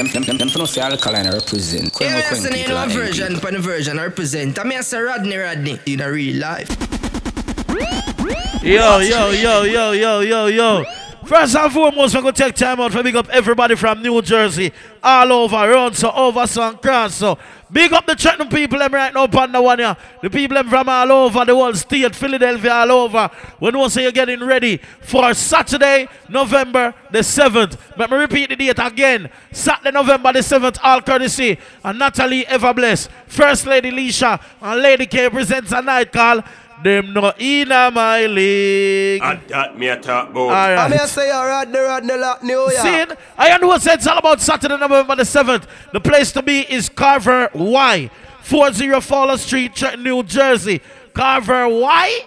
Them, them, them, them for no say alkaline represent. Yeah, that's an ain't no version, but a version represent. I mean, I say Rodney Rodney in a real life. Yo, yo, yo, yo, yo, yo, yo. First and foremost, we're going to take time out for big up everybody from New Jersey, all over, around, so over, so and cross, so. Big up the Cheltenham people them right now the one here. The people them from all over the world state, Philadelphia, all over. When we say you're getting ready for Saturday, November the 7th. Let me repeat the date again. Saturday, November the 7th, all courtesy. And Natalie Everbless, First Lady Leisha, and Lady K presents a night call them no in my league. And that me a talk about. All right. I mean, I say, alright, the Rodney lot New York. See, I know what it's all about Saturday, November the 7th. The place to be is Carver Y, 40 Fowler Street, Trenton, New Jersey. Carver Y,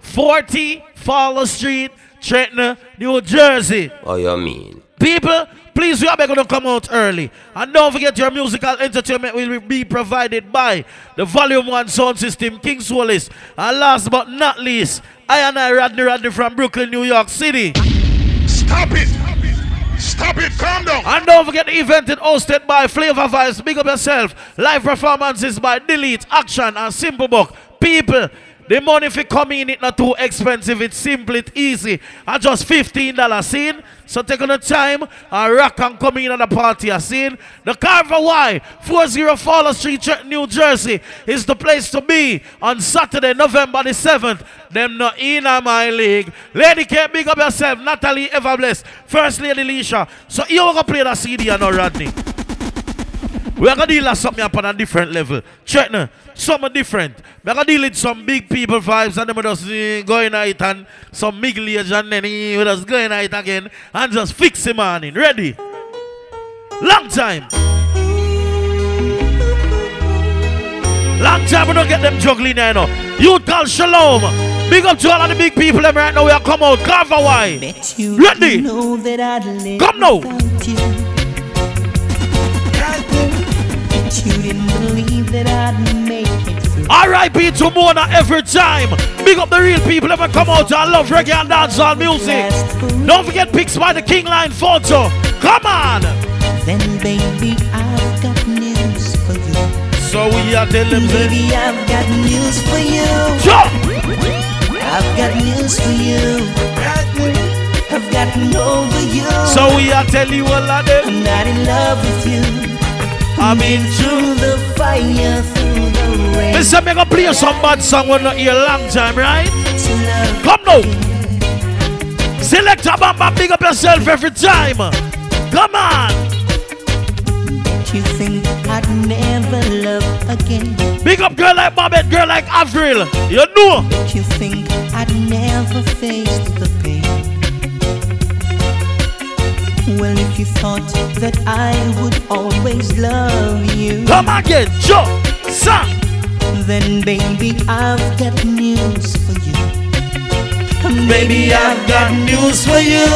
40 Fowler Street, Trenton, New Jersey. What you mean? People, please, we are going to come out early. And don't forget your musical entertainment will be provided by the Volume 1 Sound System, King's Wallace. And last but not least, I and I, Rodney Rodney from Brooklyn, New York City. Stop it! Stop it! Calm down! And don't forget the event is hosted by Flavor Vibes. Big up yourself. Live performances by Delete, Action, and Simple Book. People, the money if you come in, it's not too expensive. It's simple, it's easy. I just $15 scene. So take on the time and rock and come in at the party. I seen the Carver Y, 40 Fowler Street, New Jersey is the place to be on Saturday, November the 7th. Them not in my league. Lady K, big up yourself. Natalie Everbless, First Lady Leisha. So you gonna play that CD and not Rodney. We're gonna deal with something up on a different level. Check now. Something different. We're gonna deal with some big people vibes and them just uh, going at it and some middle age and then we just going at it again and just fix him on in. Ready? Long time. Long time we don't get them juggling there now. You call Shalom. Big up to all of the big people them right now. We are come out. Carver Y. Bet Ready? know that I'd Come now. you. You didn't believe that I'd make. R.I.P. to Mona every time. Big up the real people ever come out and love reggae and dancehall music. Don't forget Picks by the King Line photo. Come on. Then, baby, I've got news for you. So we are telling them. Baby, I've got news for you. Jump. I've got news for you. I've gotten over you. So we are telling you all of them. I'm not in love with you. I mean, Through the fire, through. Listen, me gonna play you some bad song we not hear a long time, right? Come now. Select a bamba, big up yourself every time. Come on. you think I'd never love again. Big up girl like Babette, girl like Avril. You know. You think I'd never face the pain. Well, if you thought that I would always love you, Come again, Joe, son. Then baby, I've got news for you. Baby, I've got news for you.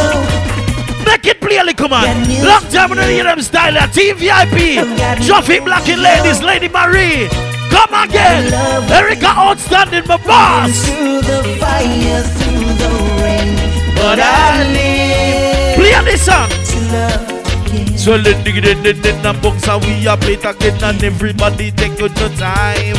Make it play, come on. Long time we don't hear them style. TVIP. Joffy Black and Ladies. Lady Marie. Come again. Erica Outstanding, my boss. Through the fire, through the rain, But I live. Play this song. Again. So let dig it in the box and we play it again and everybody take your time.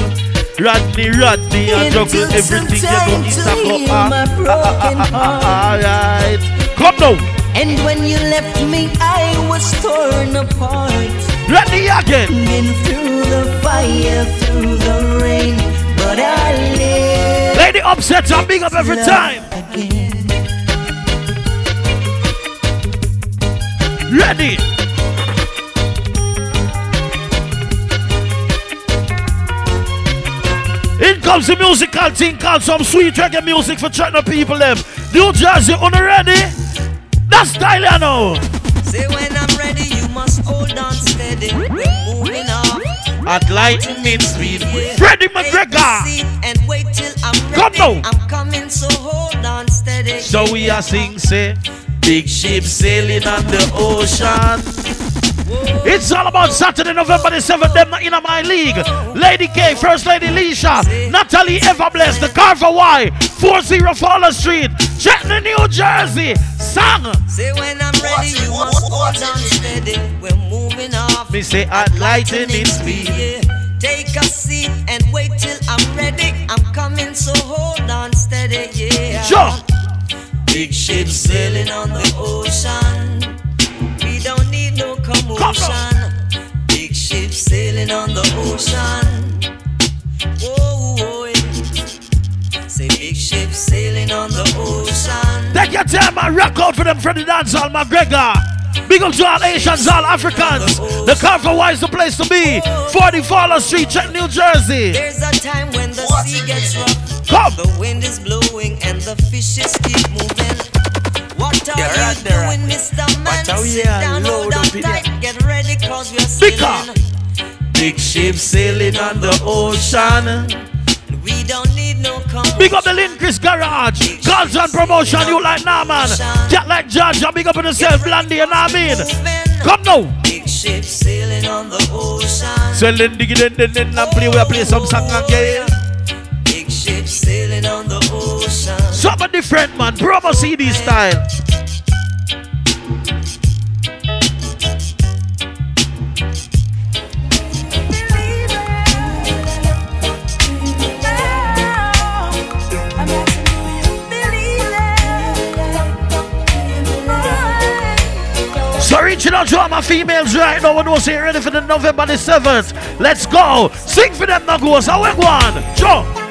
Rodney, Rodney, and juggle everything you time know to a go my broken heart. Alright. Come now. And when you left me, I was torn apart. Rodney again. Been through the fire, through the rain, but I live Lady upsets are big up every time. again. Ready. In comes the musical thing called some sweet reggae music for China people them. New Jersey, on the ready? That's know. Say when I'm ready, you must hold on steady. We're moving off. At lightning speed. Yeah. Freddie McGregor. And wait till I'm Come ready. now. I'm coming, so hold on steady. So we are sing say big ship sailing on the ocean. It's all about Saturday, November the 7th. Them not in my league. Lady K, First Lady Leisha, Natalie Everbless, the Carver Y, 40 Fowler Street, Chetney, New Jersey. Song. Say when I'm ready, you must hold on steady. We're moving off. Me say I'd lightning speed. Yeah. Take a seat and wait till I'm ready. I'm coming, so hold on steady, yeah. Sure. Big ship sailing on the ocean. We don't need no commotion. Big ship sailing on the ocean. Whoa, whoa, yeah. Say big ship sailing on the ocean. Take your time and rock out for them the dancehall, McGregor. Big up to all Asians, all Africans. The Carver Y is the place to be. 40 Fowler Street, check New Jersey. There's a time when the sea gets rough. Come. The wind is blowing and the fishes keep moving. Are Yeah, right there, doing. Mr. Man? Sit down, hold up tight. Get ready, cause we're Big sailing. Big ship sailing on the ocean. We don't need no commotion. Big up the Chris Garage. Calls and promotion, you like nah man. Cat like Georgia, big up on yourself, Blandy, you know what I mean? Moving. Come now. Big ship sailing on the ocean. So then dig it in, then then and play, we play some song again. Ship sailing on the ocean. Something different, man. Promo CD style. So reaching out to all my females right now. We know say ready for the November the 7th. Let's go. Sing for them now, go. So we go on. Sure.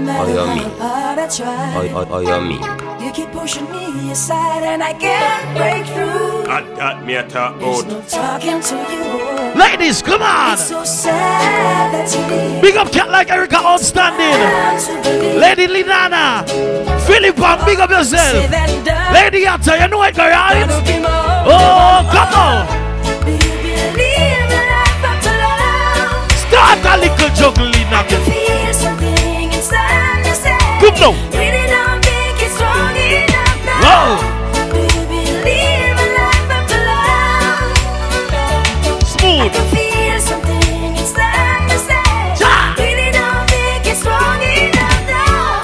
No matter Oh, me. how hard I try, Oh, oh, oh, yeah, me. you keep pushing me aside, and I can't break through. That, that me a talk There's about. no talking to you. Ladies, come on. It's so sad that you leave. Big up cat like Erica outstanding. Down Lady Linana. Philip, big up say yourself. that and done. Lady Atta, you know it, Gonna right? be. Oh, come on. Do you believe in life after love? Start a little juggling I again. Feel something inside me say. Come now. Really don't think it's strong enough now. Whoa. Do you believe in life after love? I Smooth. can feel something inside me say. Ja. Really don't think it's strong enough now.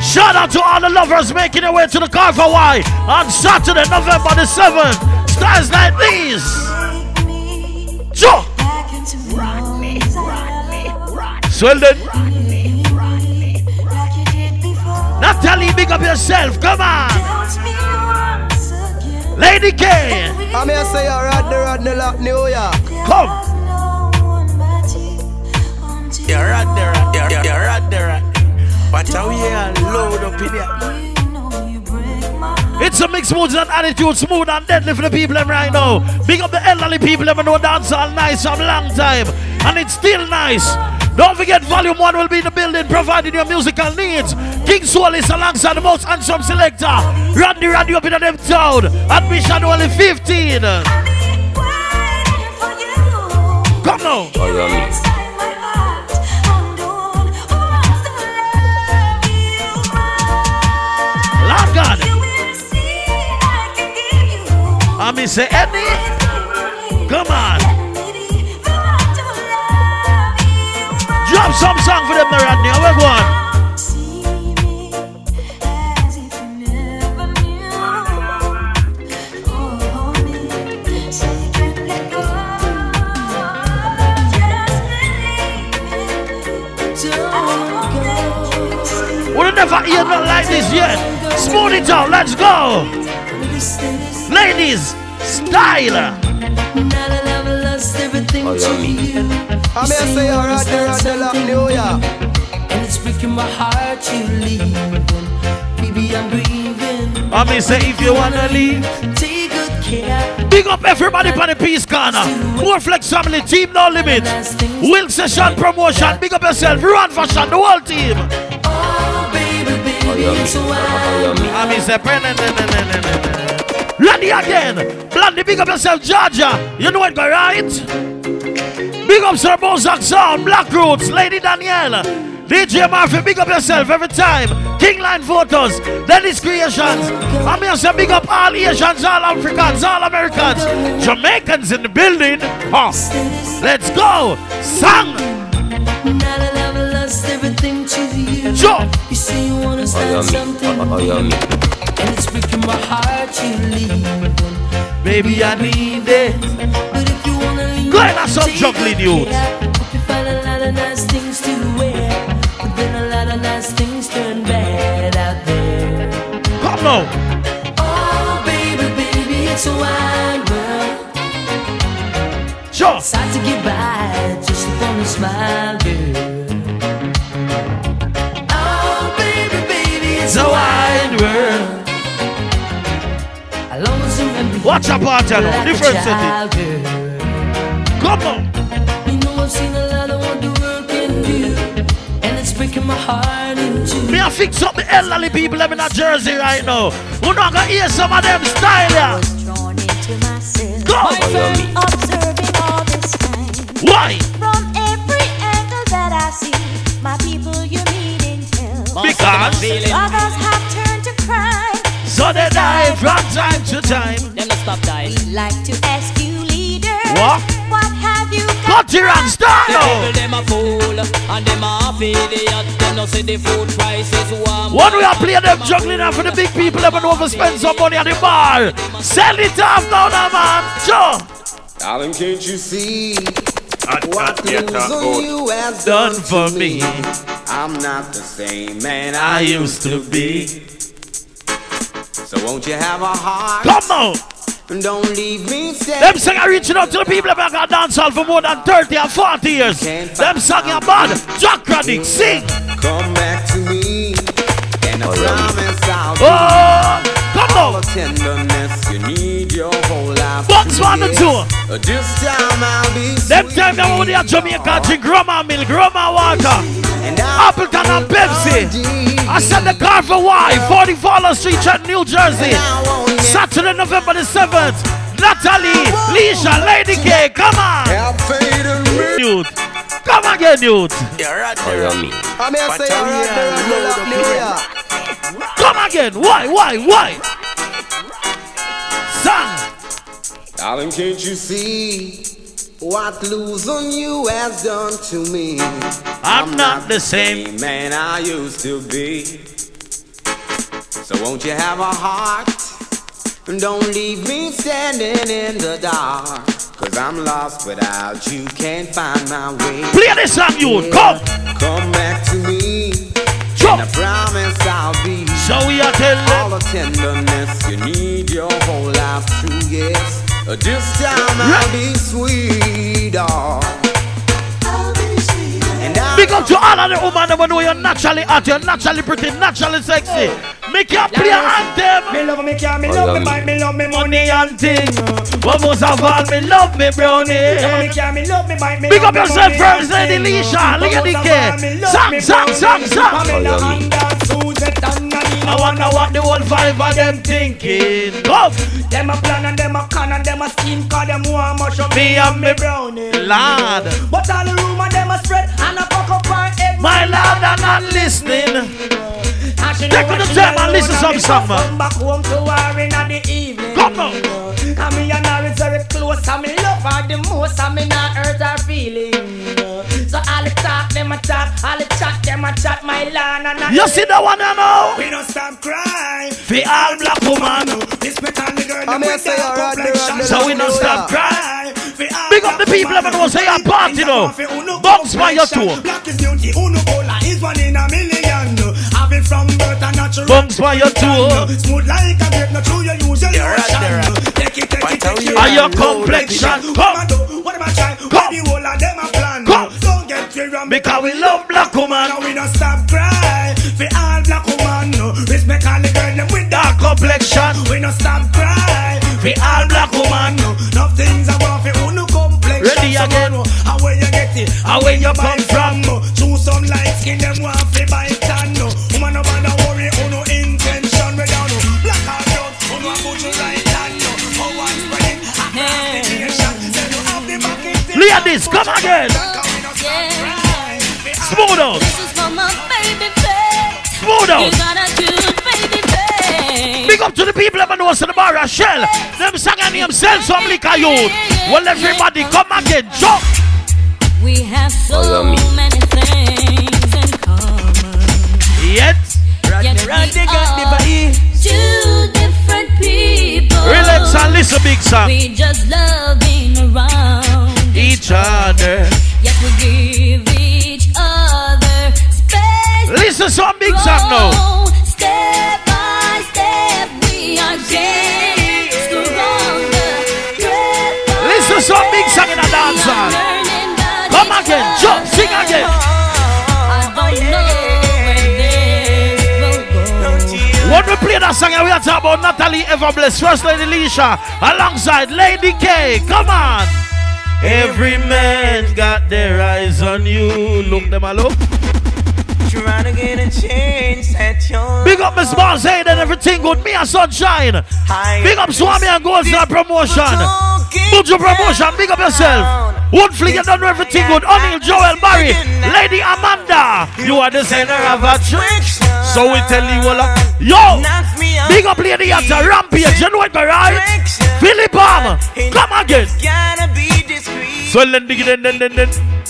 Shout out to all the lovers making their way to the Carver Y on Saturday, November the 7th. Stars like these. Take rock Swell then. me, like you did before. Natalie, big up yourself. Come on. Touch me once again. Lady K. I mean, I say, you're right there, right there, like New York. Come. There's no one but you until You're right there, right there, you're, you're right there. right. Watch out, yeah, load up in there. you know you break my heart. It's a mixed moods and attitude, smooth and deadly for the people them right now. Big up the elderly people them know dance all nice from long time. And it's still nice. Don't forget Volume 1 will be in the building providing your musical needs. King Soul is alongside the most handsome selector. Randy Randy up in them town. Admission only 15. I'll be waiting for you. Come now. Oh, yeah, me. Inside my heart, I'm so you can't let go. Just believe it. Don't go. We never hear nothing like this yet. Smooth it out. Let's go. Ladies, style. Oh, yeah, me. I mean, I say, you're right there, right there, like New York. And it's breaking my heart you leaving. Baby, I'm grieving. I mean say if you wanna leave. Take good care. Big up everybody on the Peace Corner. More Flex Family, Team No Limit. Will Session Promotion. Big up yourself. Run Fashion, the whole team. Oh, baby, baby, Oh, yeah, me. it's Oh, why. oh, yeah, me. I mean say Ready again. Blondie, big up yourself, Georgia. You know it, go right? Big up Sir Bozak Sound, Black Roots, Lady Danielle. DJ Murphy, big up yourself every time. Kingline Photos, Dennis Creations. I'm here to big up all Asians, all Africans, all Americans, Jamaicans in the building. Huh. Let's go. Song. Now that I've lost everything to you. Say you wanna Oh, start yeah, me. something yeah, me. And it's breaking my heart you leaving. Baby, I need it. Go ahead and some juggling, youth. Hope you find a lot of nice things to wear. But then a lot of nice things turn bad out there. Come now. Oh, baby, baby, it's a wide world. Sure. It's hard to get by just upon a smile, girl. Oh, baby, baby, it's a wide world. I'll always remember you Watch a party now. like a Different setting. Child, girl. Come on. You know I've seen a lot of what the world can do, and it's breaking my heart in two. Me I fix up the elderly people them in a Jersey right now. Who not gonna hear some of them style yeah. Drawn into myself. Go. Yeah, me. Observing all this time. Why? From every angle that I see, my people you need in help. Because Others have turned to crime. so they die from time to time. Them not stop dying. We'd like to ask you, leaders, What? What have you got? And start The now. people them a fool and them a idiot. Them no see the food prices warm. When we are playing them juggling out for the big people, them and overspend some money at the bar. Sell it off now, now man. Sure. Darling, can't you see Hot, what hot, losing you has Done done, for to me. I'm not the same man I I used to be. So won't you have a heart Come on. And don't leave me Them standing. song are reaching out to the people that got dancehall for more than 30 or 40 years. Them song are bad. Jack Radics, sing. Come back to me, and I Oh, yeah. promise I'll oh, be Oh, come on. Life. Bucks and two. Uh, This time I'll be Them time now when they are Jamaica drink Grandma milk, Grandma water, and I'll Appleton and Pepsi. I said the car for why? 40 Fowler Street, Trenton, New Jersey. I won't get Saturday, November the 7th. Natalie, Leisha, Lady K, come on. help fade and me. Youth. Come again, youth. Oh, yeah, me. I may say you're right there, load up the Come again. Why, why, why? Song. Darling, can't you see what losing you has done to me? I'm not the same. man I used to be. So won't you have a heart? And don't leave me standing in the dark. Cause I'm lost without you, can't find my way. Play this song, youth. Come. Come back to me. Jump. And I promise I'll be So we are telling all the tenderness you need your whole life through, yes. This time I'll be sweet. And I'll Big up to all of the women that know you're naturally hot, you're naturally pretty, naturally sexy. Make you play an anthem. Me love me car, me Oh, love me me. bike, me love me money. Money and thing. What most of all, me love me brownie. car, me love me bike, me Big up yourself money first, and Lady thing. Leisha, Lady But most of K. all, me love I wonder what the whole five of them thinking. Come. Them a plan and them a con and them a scheme Cause them want mush up Me and me brownie Lord. But all the rumor them a spread And a fuck up her head My lord, I'm not listening. Take on the time and listen some man. Come back home to her in the evening Come on. And me and her is very close And me love her the most And me not hurt her feelings So all the talk them a talk All the chat them a chat My land and I You see that one you know? We don't stop crying For all black woman. Respect all the girl I them with say dark you're right there, complexion. right So we don't stop crying. Big up the people that know say a party though. Bounce by your toe. Black is beauty, uno cola is one in a million. Have from birth and natural. Bounce by your toe. Smooth like a grape, not true, you usually ocean. Take it, take it, take it. Are your complexion? Come. What am I trying? Come. The whole of them a plan. Come. Don't get me wrong. Because we love black woman. Now we don't stop cry. For all black woman. Respect all the girl them with Dark complexion. we no stop cry For all black woman. No things are going for uno complex Ready again. How where you get it How where you come from? Choose some light skin them want fi buy tan no Woman no bother worry uno intention We down no Black or brown Uno a put you right no Oh one spread it Across the Smooth out. This is for my Smooth out. You got a cute baby face. Big up to the people that know us in the bar, Shell. Them sang and themselves some liquor youth. Well, everybody come again, jump. We have so Follow me. many things in common. Yet, Yet we are two different people. relax and listen, big song. We just loving around Each other. Yet we give each other space. Listen some big song now. Step by step, we are getting stronger. Breath by Listen some big song in a dance hall. Come again, jump, sing again. I don't know where this will go. When we play that song, we are talking about Natalie Everbless, First Lady Leisha, alongside Lady K. Come on. Every man got their eyes on you. Look them all up. Trying to get a change at your Big up Miss hey, then everything good. Me and Sunshine. Big up Swami and Gold Star Promotion. Buju Promotion, big up yourself. One flick, you know everything good. O'Neal, Joel, Barry, Lady Amanda. You are the center of a trick. So we tell you all. Yo, big up Lady Yatta, Rampage, you know what, right? Philip Palm, come again. Gotta be discreet. So then, dig then, then,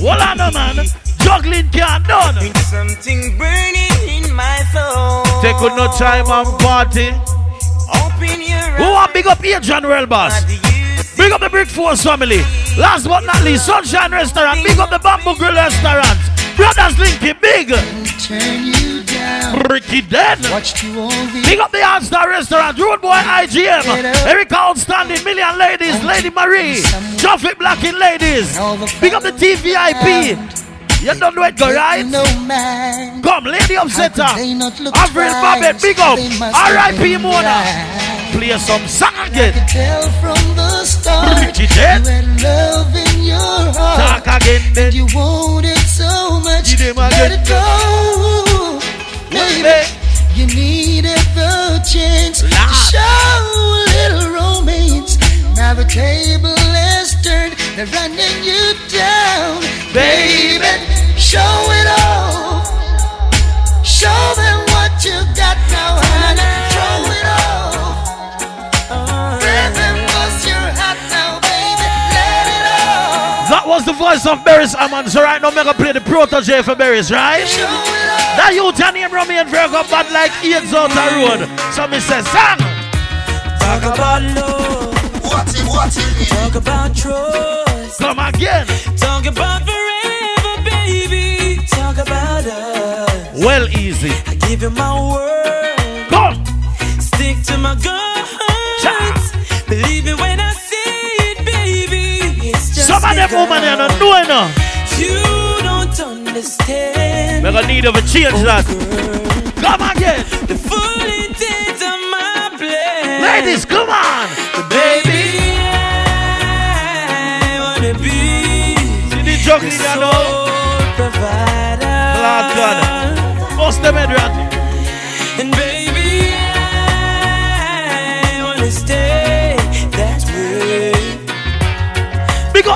Hold on, no, man. Juggling can't done. Something burning in my soul. Take no time and party. Open your Who want big up here, General Boss? Big up the Brick Force family. Last but not least, Sunshine Restaurant. Big up the Bamboo Grill Restaurant. Brothers Linky, big. Ricky Den. Pick up the All-Star Restaurant. Road Boy IGM. Erica Outstanding. Million Ladies. Lady Marie. Traffic Blacking Ladies. Pick up the TVIP. You don't know it, go right? Come, Lady Upsetter. Avril Babbitt, big up. R.I.P. Mona. Play some song again. Tell from the start you had love in your heart. Talk again, then. You wanted so much. Give them Let it go. Baby, you needed the chance to show a little romance. Now the table is turned, they're running you down. Baby, show it all. Show them what you got now, honey. Show it all. Uh. Rhythm was your hat now, baby. Let it all. That was the voice of Beres Hammond. So right now, I'm to play the protege for Beres, right? That you tell name Romain Virgo bad like AIDS out the road. So me say, sang. Talk about love. What it, what it Talk about trust. Come again. Talk about forever, baby. Talk about us. Well, easy. I give you my word. Come. Stick to my guns. Believe me when I say it, baby. It's just Some of them women they don't know enough. You don't understand. We're to need of a change that. Come again. The full intent of my plan. Ladies, come on. The baby, I wanna be See the juggling, you know. provider. Lord God. Bust them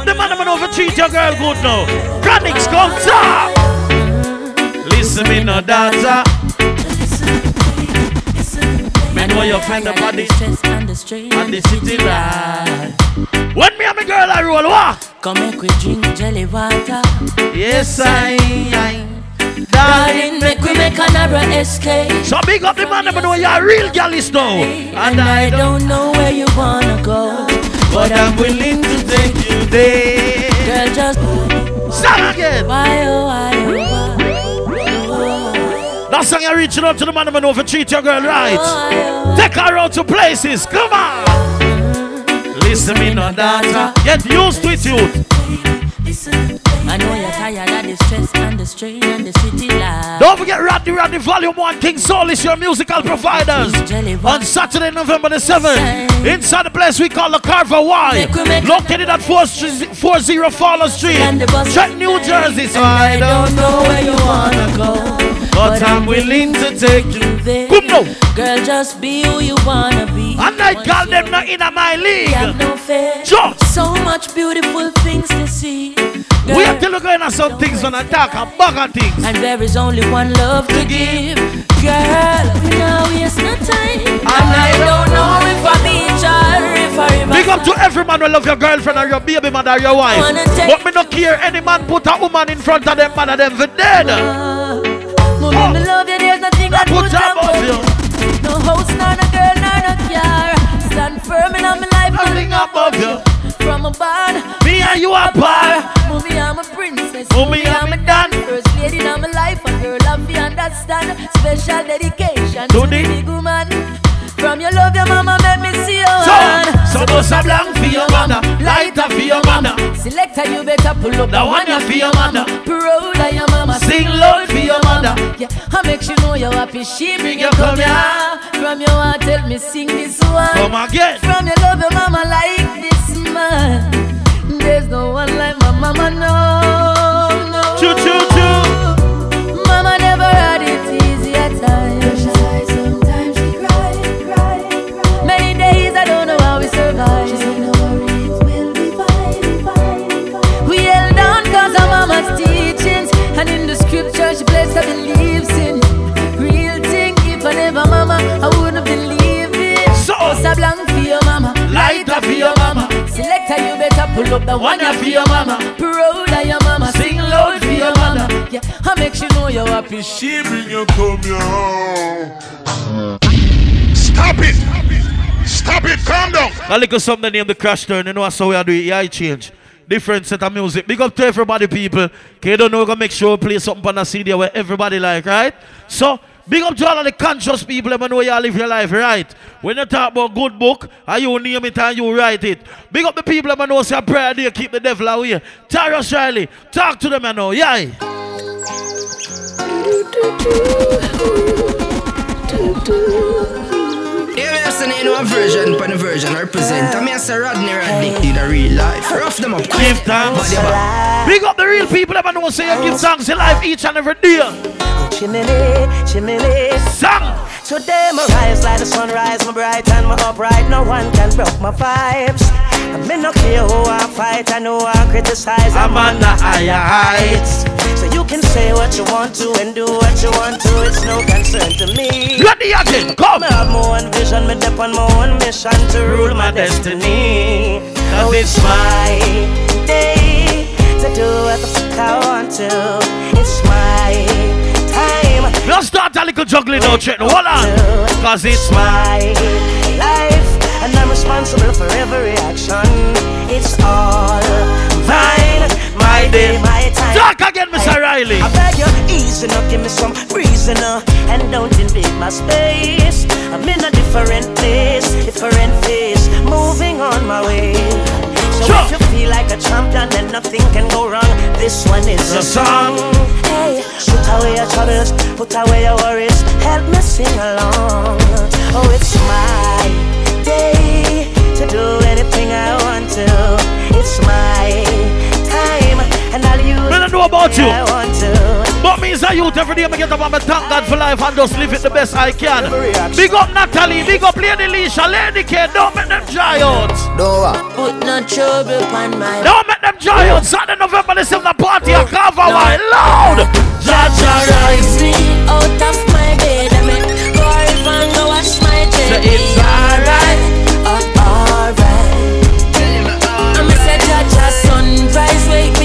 Up the man I'm over treat your girl good now. Chronixx come top. Listen me no dancer. Me know you find the body and the strain and the city light. When me and my girl I roll walk. Come make we drink jelly water. Yes I, I. Darling, make we make another escape. So big up the man I'm know you're a real gallist now. And I don't know where you wanna go, But I'm willing to take you there. Girl, just Sing again. Oh, why oh why oh why. That song you're reaching out to the man I'm know for treat your girl right. Oh, oh, take her out to places. Come on. Listen me no dancer. Get used to it, youth. I know you're tired of the stress and the strain and the city life. Don't forget Rodney Rodney Volume 1 King Soul is your musical providers on Saturday, November the 7th. Inside the place we call the Carver Y. Located at 40 40 Fowler Street, Trenton, New Jersey. So I don't know where you wanna go, but I'm willing to take you there. Come now. Girl, just be who you wanna be. And I call them not in my league. Have no fear. Jump. So much beautiful things to see. We have to look at some things on attack and bag on things. And there is only one love to give. Girl, now it's not time. And I don't know if I beat or if I Big up to every man who love your girlfriend or your baby mother or your wife. But me not care any man put a woman in front of them man of them for dead. Mommy, me love you, there's nothing I put above you. No house, nor no girl, nor no car. Stand firm in my life, nothing above you. From a barn, Me and you are par. Movie, I'm a princess. Movie, I'm a dan. First lady in my life, a girl to understand. Special dedication To to, the- big woman. From your love, your mama make me see you. So, so bust a blank for your mother, lighter for your mother. Selector, you better pull up The one for your mother. Proud of your mama. Sing loud for your mother. Yeah, I make you know you're happy. She bring you come here. From your heart, tell me sing this one. Come again. From your love, your mama like this man. There's no one like mama, no, no. Choo choo choo. Mama never had it easy at times. Sometimes she. Many days I don't know how we survive. She said, no worry, it will be fine, fine, fine. We held on cause of mama's teachings. And in the scripture she placed her beliefs in. Real thing, if I never mama, I wouldn't believe it. So, Bust a blank for your mama. lighter for your mama. Selector, you better pull up the one you for your mama. Proud of your mama. Sing loud for your mother. Yeah, I make you know you're happy. She Bring you come here. Stop it. Stop it. Calm down. A little something named the crash turn, you know that's how we are doing. Yeah, I change. Different set of music. Big up to everybody, people. Okay, you don't know, we're gonna make sure we play something on the CD where everybody like, right? So, big up to all of the conscious people that know you live your life, right? When you talk about good book, and you name it and you write it. Big up the people that know say prayer day, keep the devil away. Tarrus Riley, talk to them, you oh, know, yeah. Yeah, me listen in a version, pan a version represent. I mean, I say Rodney Rodney in a real life. Rough them up, Give thanks. Body back. Big up the real people that know say you give thanks in life each and every day. Chimney, chimney. Song. Today my rise like the sunrise, my bright and my upright. No one can broke my vibes. I me no care who I fight, I know I criticize. I'm on the higher heights. Can say what you want to and do what you want to. It's no concern to me. Ready again, come. I have my own vision, me dep on my own mission to rule my destiny. Cause it's my day to do what the fuck I want to. It's my time. We'll start a little juggling now, Chet. Hold on. Cause it's my life, and I'm responsible for every action. It's all mine. My day, my time. Talk again, Mr. Riley. I beg you, easy now, give me some reason and don't invade my space. I'm in a different place, different phase, moving on my way. So Sure. if you feel like a champion, then nothing can go wrong. This one is The a song. song. Hey, put away your troubles, put away your worries, help me sing along. Oh, it's my day to do anything I want to. It's my and I'll use don't know about you. I want to. But me as a youth every day, I get up and I thank God for life and just live it the best I can. Big up Natalie, big up Lady Leisha, Lady K, don't make them dry out. Put no trouble upon my Don't make them dry out. Saturday, November, the party, a cover wine loud. Jaja rise. me out of my bed. I make go river and go wash my Say jet. it's alright. Oh, alright. I'm uh, a say Jaja sunrise wake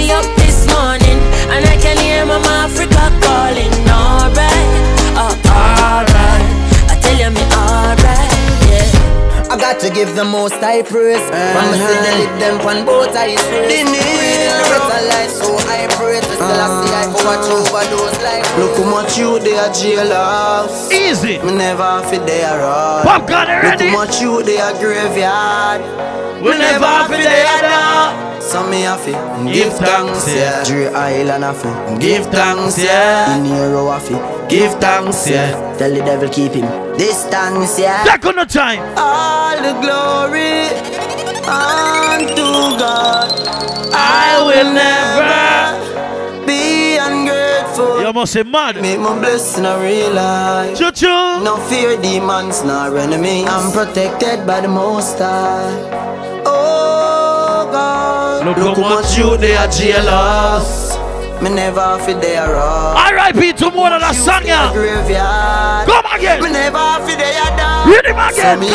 to give the most high praise. From the city, live them on both eyes. Breathing better life, so I pray to still I see I go watch ah. over those life. Look how much you they are jailhouse. Easy. Me never fit there all. Popcorn ready? Look how much you they are graveyard. We never fit there now. So me have to Give give thanks, thanks, yeah. yeah. Dre Island have to Give thanks, yeah. In Hero have to Give thanks, yeah. Tell the devil keep him distance, yeah. Take on the time. All the glory unto God. I will never be ungrateful. You must say mad. Make my blessing a real life. Choo choo. No fear demons nor enemies. I'm protected by the Most High. Oh God. Look, Look how much you they are jealous. Me never feel they are wrong. R.I.P. to more than a song, yeah. Come again. Me never feel they are down. Read him again. So me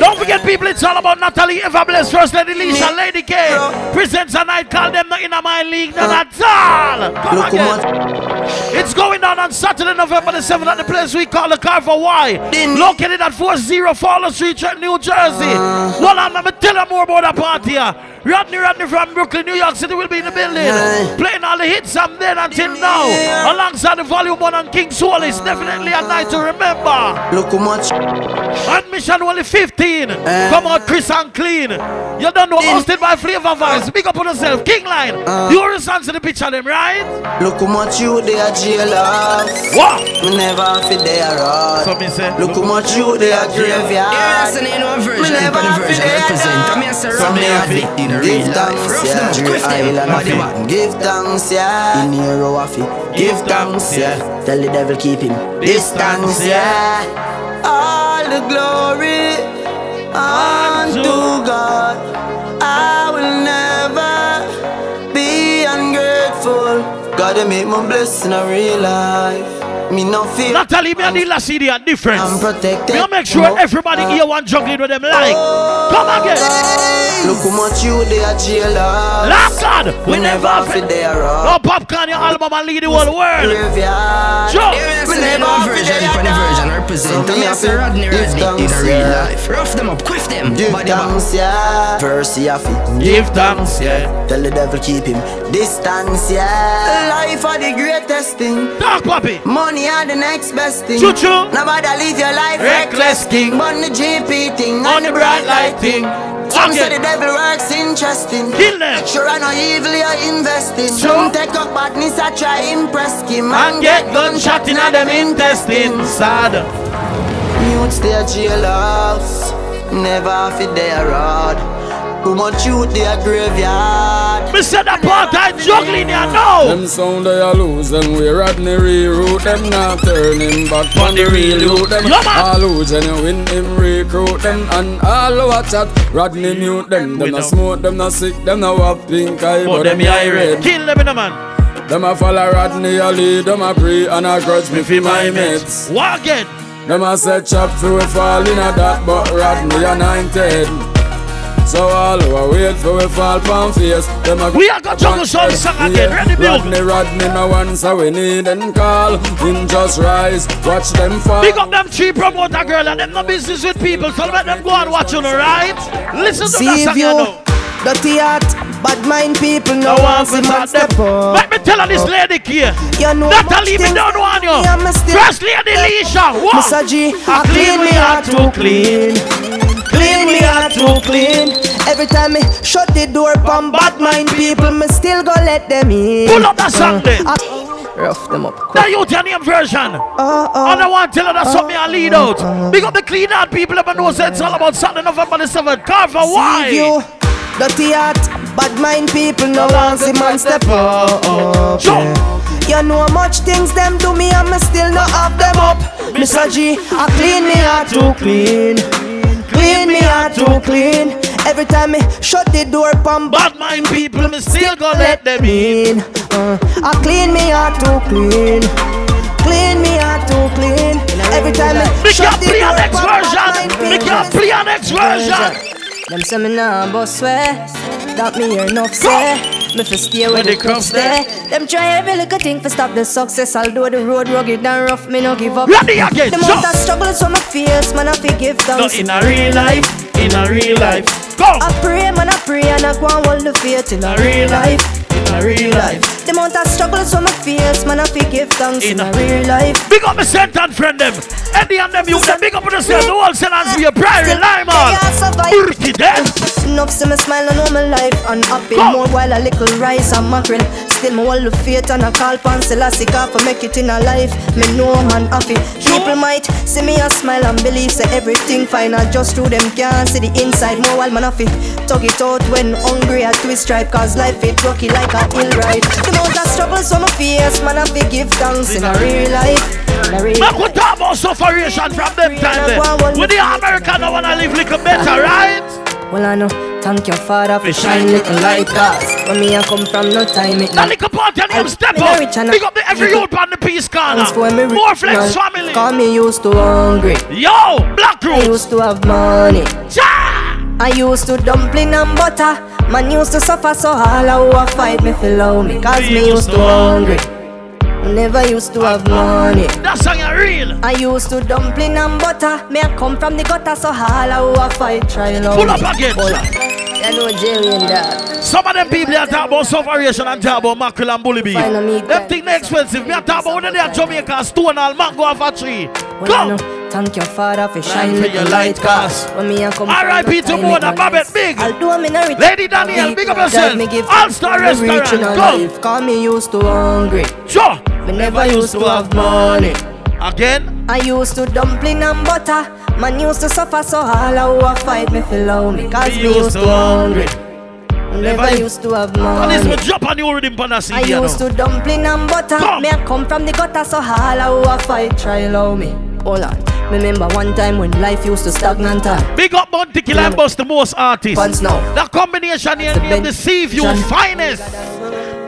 Don't forget, people, it's all about Natalie Everbless, First Lady Leisha, Lady K. Presents a night called them not in a my league, not uh, at all. Come Look again. It's going down on Saturday, November the 7th at the place we call the Carver Y. Located at 40 Fowler Street, New Jersey. Uh. Hold on, let me tell you more about the party here. Rodney Rodney from Brooklyn, New York City will be in the building. Yeah. Playing all the hits from then until now. Yeah. Alongside the volume one on King Soul is definitely a night to remember. Look how much. Admission only 15. Uh. Come on, Chris and Clean. You don't know, hosted by Flavor Vance. Big up on yourself, King Line. Uh. You understand to the picture them, right? Look how much you they are jail. What? Me never fit they are rod. So me say. Look, how much you they are graveyard. Yeah, that's the name version. Me never feel they are rod. Some they 15. Give thanks, yeah. them, Dre quiff them, Island Give thanks, yeah. In here, of it. Give thanks, yeah. Tell the devil keep him distance, yeah. All the glory unto God. I will never be ungrateful. Gotta make my blessing a real life. Me no feel. Natalie, me and the last CD are different. I'm protected. Me make sure everybody here want juggling with them oh, like. Come again. Look how much you they are jealous. Lord God, We never feel they are wrong. No popcorn your album and lead the whole world. Graveyard. Sure. Yeah, so you know a version, but the represent. I mean, I say Rodney Rodney in a real life. Rough them up, quiff them, Give body back. thanks, yeah. Verse, yeah. fi. Give thanks, yeah. Tell the devil keep him distance, yeah. Life are the greatest thing. Talk, papi. Money are the next best thing. Choo choo. Nobody live your life Reckless reckless king. But the GP thing on the bright light thing. Some say the devil works interesting. Kill them. Sure, I know evil you're investing. True. Some take up badness, I try impress him. And get gunshot in a them intestines. Sad. They are jailhouse, never fit their rod. Too much youth they are graveyard. Me said that part I juggling here now. Them sound they a lose, them we Rodney reroute them not turning back on the real youth them. Yeah, man. All who genuine him recruit them and all who a chat Rodney mute them. Them no smoke, them no sick, them no have pink eye, but them eye red. Kill them in a man. Them a follow Rodney a lead, them a pray and a grudge me fi my mates. Walk again. Them a set chop for we fall in a that, but Rodney anointed. So all who a wait for we fall pan face, them a We are gonna juggle some song again. Ready, Bill? Rodney, Rodney, no one so we need and call. In just rise, watch them fall. Big up them three promoter girl and them no business with people, so let them go and watch you, right? Listen to that See song, you, you know. dirty heart, bad mind people no No one one fi fi man step up. Let me tell her this oh. lady here. You know Natalie, much me things don't want you. me and me still- First lady Leisha, what? Mr. G, I I clean me heart too clean. Clean me heart too clean. Every time me shut the door from bad mind people, me still go let them in. Pull up that song then. I- rough them up. Now you your name version. Uh, uh, and I want to tell her that's something I lead out. Big up the clean out people ever know say it's all about Saturday, November the 7th. Carver, See why? you, dirty heart, bad mind people no want see man step up. Sure. You know much things them do me and me still not have them up. Mr. G, I clean me heart too clean. Clean me heart too clean. Every time me shut the door from Bad mind people, me still gonna let them in. Uh, I clean me heart too clean. Clean me heart too clean. Every time me shut the door from bad mind We people, can me play an next version. Them say me nah boss swear That me hear enough say Me fi stay where the crooks stay Them try every little thing to stop the success Although the road rugged and rough Me no give up Ready again, The amount of struggles on my face Man I fi give thanks in a real life, in a real life. Go! I pray man I pray And I go and hold the faith in a real life In a real life. The amount of struggles on my face Man I fi give thanks in a real life Big up my Sentan friend them. Eddie and them, you them big up on yourself. The whole sellers be a prairie lime all. Burki them. Enough see me smile and know my life unhappy Go. More while a little rice and mackerel Still me hold the faith and I call pan Selassie for make it in a life. Me know man happy. People might see me a smile and believe Say everything fine. I just through them can't see the inside. More while man happy. Tug it out when hungry I twist stripe Cause life it rocky like a hill ride. The amount of struggles on my face Man happy give thanks in a real life. In a real Make we talk about sufferation from them time. With the American, I wanna live little better, right? Well, I know thank your father for shine little light cause when me I come from no time it That little party and him step up. Big up the every youth on the peace corner. For me rich More flex family. Call me used to hungry. Yo, Black I used to have money. I used to dumpling and butter. Man used to suffer so all I a fight me feel me cause me used to hungry. I never used to have money. That song is real. I used to dumpling and butter. Me I come from the gutter so I who a fight try low Pull up again. Up. Know Jerry and that. Some of them people that talk about sufferation and talk about mackerel and bully beef. Them think they expensive. Me a talk about when they are Jamaica stone and all mango off a tree. Well, I Go. Thank your father for little your light cause when me a come R.I.P. to Mona Babette, big. I'll do 'em in a rich Lady Danielle, big up yourself. give All-Star me Restaurant, a go. Cause me used to hungry. Sure. Me never used to have money. Again? I used to dumpling and butter. Man used to suffer so all I a fight me feel low me cause Me me used to hungry. Never used to have And money. will drop on you rhythm the I used to dumpling and butter. Come. Me I come from the gutter, so all I a fight try low me. Hold on. Remember one time when life used to stagnant time. Big up Bounty Killer and Bust the most artists. Pants now. The combination here bench. deceive you finest.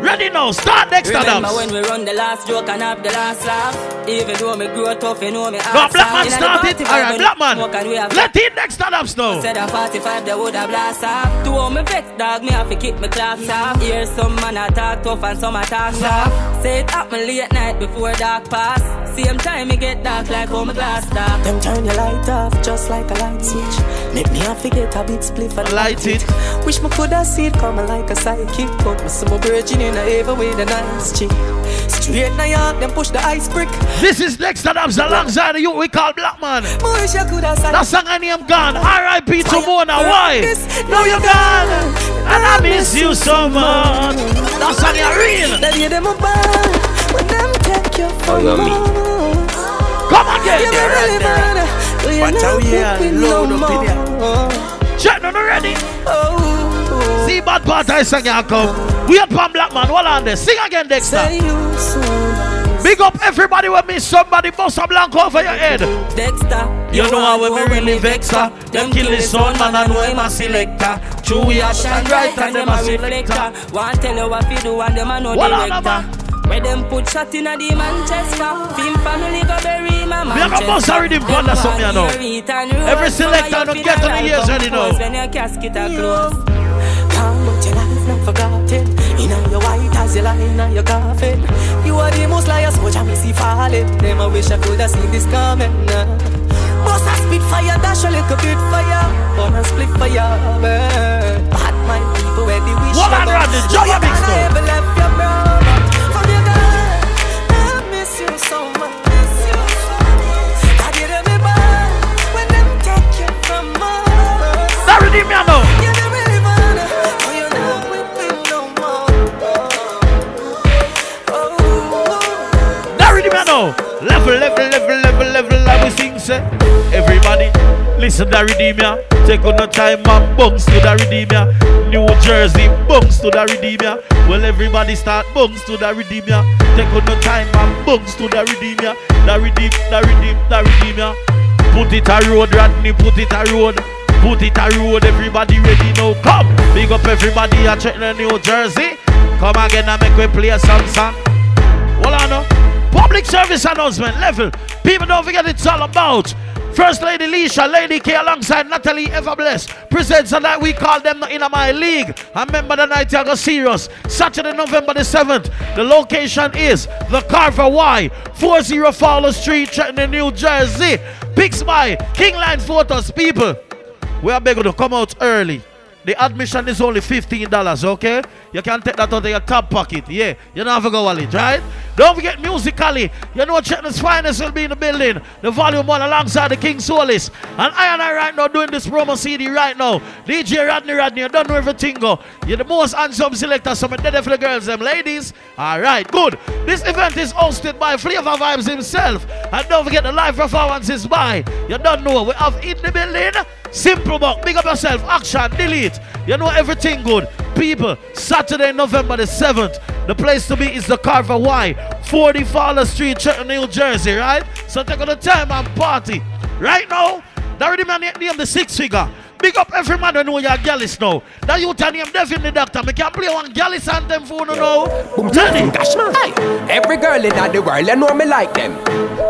Ready now, start next Remember Adams. when we run the last joke and have the last laugh? Even though me grow tough, you know me No, hard black soft. man Inna the started. 45 Alright, when black man. smoke we have Let in next Adams now. Said at 45 they would have blast off To all me vex dog me have to kick me claps off Hear some man a talk tough and some a talk soft Say it happen late night before dark pass Same time me get dark like how my glass dark Them turn your light off just like a light switch. Make me have to get a big spliff and Light it. Wish me coulda see it coming like a sidekick, but me see my virgin in a ever with a nice chick. Straight now York, them push the ice brick. This is next Adams alongside the youth we call Black Man. Me wish you coulda said That song I name gone. R.I.P. to Mona. Why? Now you're gone. And I miss you so much. That song is real. That you them a bad when them take you from you me. Come on, get me really bad when you Watch how not you are with load no up in more. Check no ready. Oh, See bad part I sing you come. We at Pan Black Man. what on there. Sing again, Dexter. say you so nice. Big up everybody with me. Somebody bust a blank over your head. Dexter You know how we really vex her. Uh. Them kill the son man and know him a selector. True we are shine right and them a selector. Want tell you what you do and them a no What on, director where them put shot in a the Manchester Film family go bury my Me a go Manchester bust a rhythm band or something, you know. Every selector don't get on the ears ready now. When your casket are closed Come but your not forgotten. In your white as you lie in your coffin. You are the most liars, so I see falling. Them I wish I could have seen this coming. Must I spit fire, dash a little bit fire. Wanna split fire, burn. Bad mind people where they wish What you on, go. Randy? No, Joy you a mix Level, level, level, level, level, like we sing, say. Everybody, listen to the redeem ya. Take on the time and bunks to the redeem ya. New Jersey, bunks to the redeem ya. Well, everybody start bunks to the redeem ya. Take on the time and bunks to the redeem ya. The redeem, the redeem, the redeem ya. Put it a road, Rodney, put it a road. Put it a road, everybody ready now. Come, big up everybody a check the New Jersey. Come again and make we play some song. Hold on now. Public service announcement level. People don't forget it's all about. First Lady Leisha, Lady K alongside Natalie Everbless presents a night we call them in my league. I remember the night you got serious. Saturday, November the 7th. The location is the Carver Y, 40 Fowler Street, Trenton, New Jersey. Picks by Kingline Photos. People, we are begging to come out early. The admission is only $15, okay? You can take that out of your top pocket. Yeah, you don't have to go wallet, right? Don't forget musically. You know Chetney's finest will be in the building. The volume one alongside the King Solis. And I and I right now doing this promo CD right now. DJ Rodney Rodney, you don't know everything go. You're the most handsome selector, so I'm the girls, them ladies. Alright, good. This event is hosted by Flavor Vibes himself. And don't forget the live performances by. You don't know, we have in the building. Simple Buck, big up yourself, action, delete. You know everything good. People, Saturday, November the 7th. The place to be is the Carver Y, 40 Fowler Street, New Jersey, right? So take on the time and party. Right now, that already man name the six figure. Big up every man who know you're gallus now. That you tell him definitely doctor. Me can play one gallus anthem for you now. Tell him. Gosh, man. Every girl in the world, you know me like them.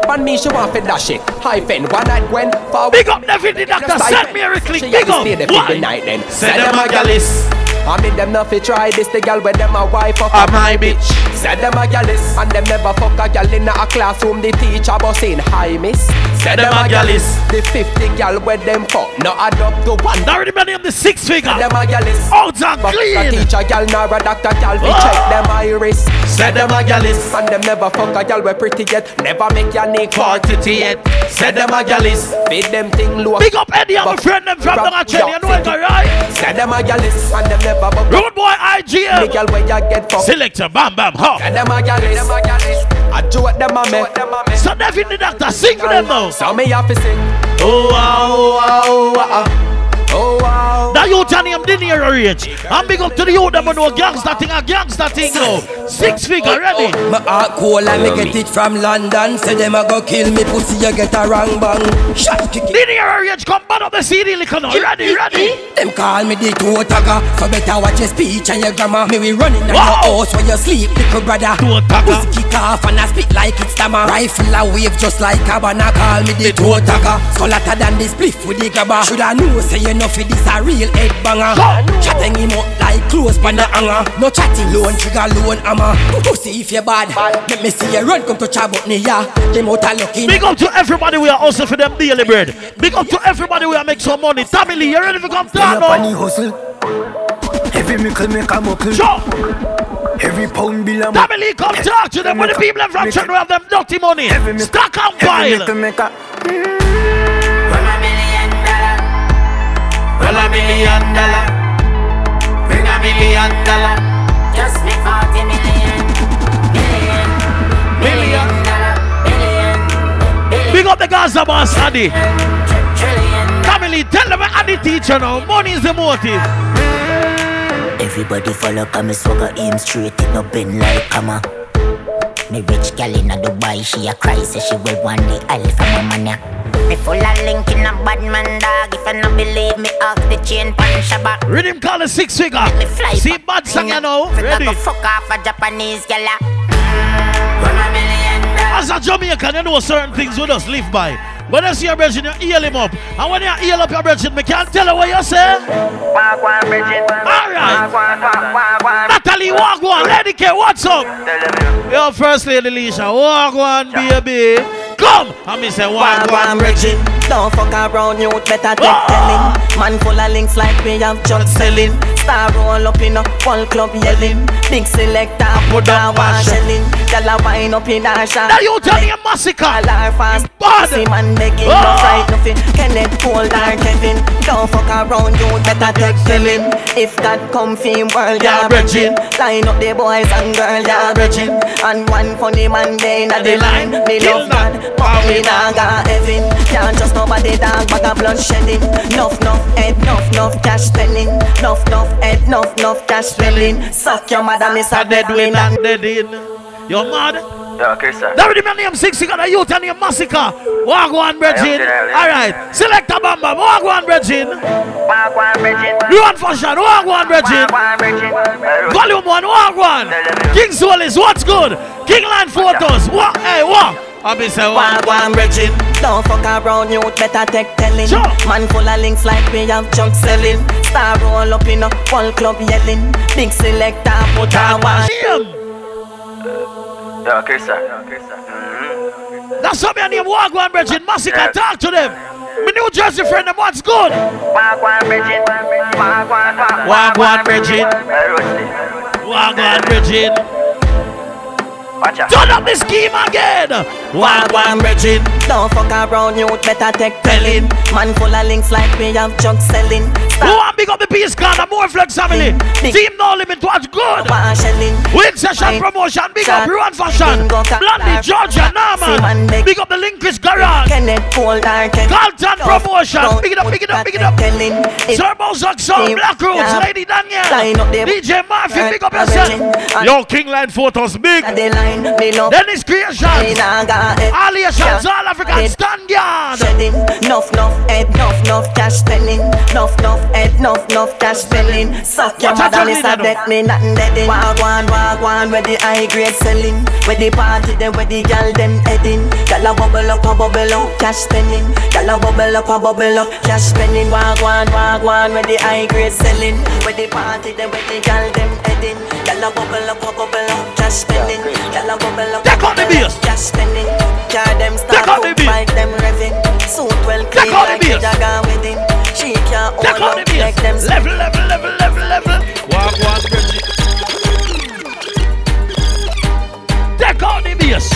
But me, she want to dash it. Hyphen, one night when for Big up definitely doctor. Send me a click. She Big up. stay there for Why? night then. Say them a gallus. I mean them not fi try this the gal when them a wife up A my bitch. Said them a gallus and them never fuck a gal in a classroom the teacher bus in hi miss Said them a gallus. The 50 gal where them fuck no up to one Now many of the six figure. Said them a gallus Out and But clean. a teacher gal nor a doctor gal fi Oh. check them iris Said them a gallus. And them never fuck a gal we pretty yet Never make your knee Quantity yet. Said them a gallus. Feed them thing low Big up Eddie, I'm a But- friend them from Long Island. You know it, alright? Said them a gallus and them never fuck Road boy The IGL. gal where you get fucked Selector, bam, bam, them a gallus I do what them a make. So definitely doctor, sing for them now. So me have to sing. Oh, wow, Oh wow Oh, uh-uh. oh wow That youth and him didn't hear a rage. And big up to the youth them know gangster thing, a gangster thing now. Six figure ready. My heart cold and me get it from London. Say them a go kill me pussy, you get a wrong bang. Shot kick it. Didn't hear a rage, come back up the CD liquor now. Ready, ready. Them call me the toe tagger, so better watch your speech and your grammar. Me we running in Wow. your house where you sleep, little brother. Toe tagger. Pussy kick off and I spit like it's stammer. Rifle a wave just like a banana. Call me the toe tagger, skull hotter than the spliff with the grabber. Shoulda know say you know for this a real head banger. Chatting him up like clothes pan the hanger. No chatting loan trigger loan hammer. Pussy if you bad, let me see you run come to chat about me ya. Them out a looking. Big up to everybody we are also for them daily bread. Big up to everybody we are make some money. Tammy Lee, you ready to come down Turn up on the now? hustle. Every mickle make a muckle. Sure. Every pound bill a Tammy Lee, come talk to them when the people them from China have them dirty money. Stock and Every pile. mickle make a. a million dollar. Bring a million dollar. Just make 40 million. Million. Million. dollar. Billion. Big up the Gaza boss, Addy. Family, tell them Addy teacher now. Money is the motive. Everybody follow come swagger aim straight it no bend like hammer. Me rich gal in a Dubai, she a cry say she will want the aisle from a man ya. Me full of link in a bad man dog. If you no believe me, ask the chain pan shabak. Rhythm call a six figure. See back bad song you know. Ready. Go fuck off a Japanese gal. ya. Ah. As a Jamaican, you know certain things we just live by. When you see your brethren, you heal him up. And when you heal up your brethren, me can't tell you what you say. Alright. Natalie, walk one. Lady K, what's up? Yo, first lady Lisha, walk one, baby. Come. And me say, walk one, Reggie. Don't fuck around, you better take telling. Man full of links like we have just selling. Star roll up in a full club yelling. Big selector put down shelling. Gyal a wine up in a shot. Now you tell me a massacre. All our fast. Bad. See man begging, Oh. no fight nothing. Kenneth Cold or Kevin. Don't fuck around, you better take telling. If God come fame world, Yeah, bridging. Line up the boys and girls, yeah, bridging. And one funny man there in the line. Me Kill love God, but me nah got heaven. Can't trust nobody, dog, but a blood shedding. Nuff, nuff, head, nuff, nuff, cash spending. Nuff, nuff, head, nuff, nuff, cash spending. Suck your mother, miss a dead win and Dead in. You're mad? Yeah, okay, sir. That already my name six, you got a youth and your massacre. Walk one, Bridget. I am Alright. Select a bamba. Walk one, Bridget. Walk one, Bridget. Run fashion. Walk one, Bridget. Walk one, Bridget. Volume one. Walk one. King Solis, what's good? King Line Photos. Walk. Hey, walk. I be say walk one, Bridget. Don't fuck around, you better take telling. Sure. Man full of links like we have junk selling. Star roll up in a full club yelling. Big selector put a one. Yeah, okay, sir. Yeah, okay, sir. Mm-hmm. That's how me name walk one, Bridget. Massacre. Yeah. Talk to them. My New Jersey friend, them what's good? Walk one, Bridget. Walk one, walk Walk one, Bridget. Hey, Walk one, Bridget. Turn up the scheme again. Walk one, Bridget. Don't fuck around, you better take telling. Man full of links like we have junk selling. Who want big up the peace card? and more flex family. Big- Team no limit. Watch good. Win session promotion. Big up. Ruan Fashion. Blondie. Georgia, Norman. big- up the Linkers Garage. Kenneth Cold or Kevin. Carlton promotion. Big it up, big it up, big it up. Turbo Team- Black Roots, Lady Danielle, Line up the- DJ Murphy, big up yourself. Yo, King Photos, big. And the line, me love. Dennis Me Creations, nah got it. Aliations, Yeah. All African Head Stand Yard. Shedding, nuff, nuff, enough cash spending. Enough, enough head, enough, enough cash spending. Suck your Watch out, mother, list Johnny, a now. bet me nothing dead in. Wag one, wag one, where the high grade selling. Where the party, then where the gal them heading. Gal a bubble up, a bubble up, cash spending. Gal a bubble up, a bubble up, cash spending. Wag one, wag one, where the high grade selling. Where the party, then where the gal them heading. Gal a bubble up, a bubble up, cash spending. Gal a bubble up, a Take out the bubble up, bass. cash spending. Car them start out the up, bass. bike them revving. Suit well clean the like a bass. jagger wedding. She can't Take hold out up the bass. like them. Level, level, level, level, level. Walk, walk, Reggie. Take out the bass.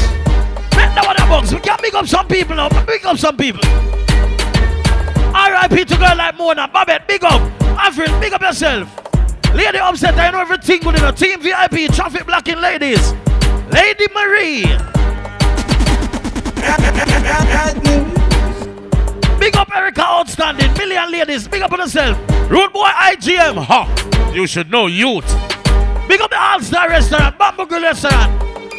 Make the one box. We can big up some people now. Big up some people. R.I.P. to girl like Mona. Babette, big up. Avril, big up yourself. Lady upset, I know everything good in a team VIP, traffic blocking ladies. Lady Marie. Big up Erica Outstanding, million ladies, big up on yourself. Road Boy IGM, ha, you should know youth. Big up the All Star Restaurant, Bamboo Grill Restaurant,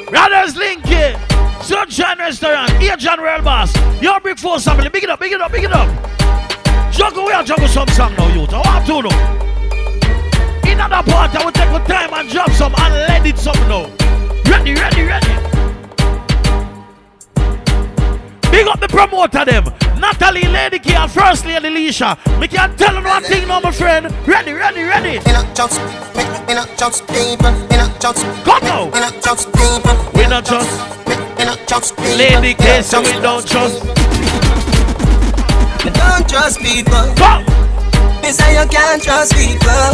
Brothers Linky, Sunshine Restaurant, here John Real Boss, your Big Force family, big it up, big it up, big it up. Juggle, we are juggle some song now, youth. Oh, I want to know. In another part, I will take my time and drop some and let it some now. Ready, ready, ready. Big up the promoter them. Natalie Lady K and First Lady Leisha. Me can tell them one thing now, my friend. Ready, ready, ready. Not just, me, me not just people. Me not just, Come now. me not just people. We not just me not just people. Lady K, so we don't trust. Me don't trust people. Come. Me say you can't trust people.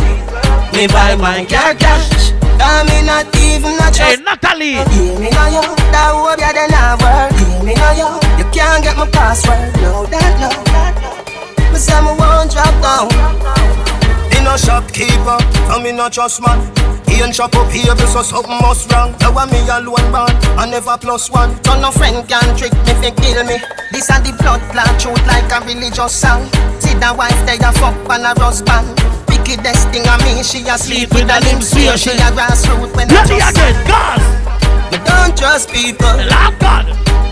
Me buy my car cash. Cause me not even not Hey, trust. Natalie. Hear me now, yo. That hope you then have work. Hear me now, yo. You can't get my password. No, that, no. Me say me won't drop down. Me no shopkeeper, and me no trust man. He ain't shop up here, so something must wrong. You want me alone, man, I never plus one. So no friend can trick me, fi kill me. This and the blood clot truth like a religious song. See the wife they a fuck and a husband. Wickedest thing of me, she a sleep with a limb swear she a grassroot when I Ready just again, God. Me don't trust people. Love God.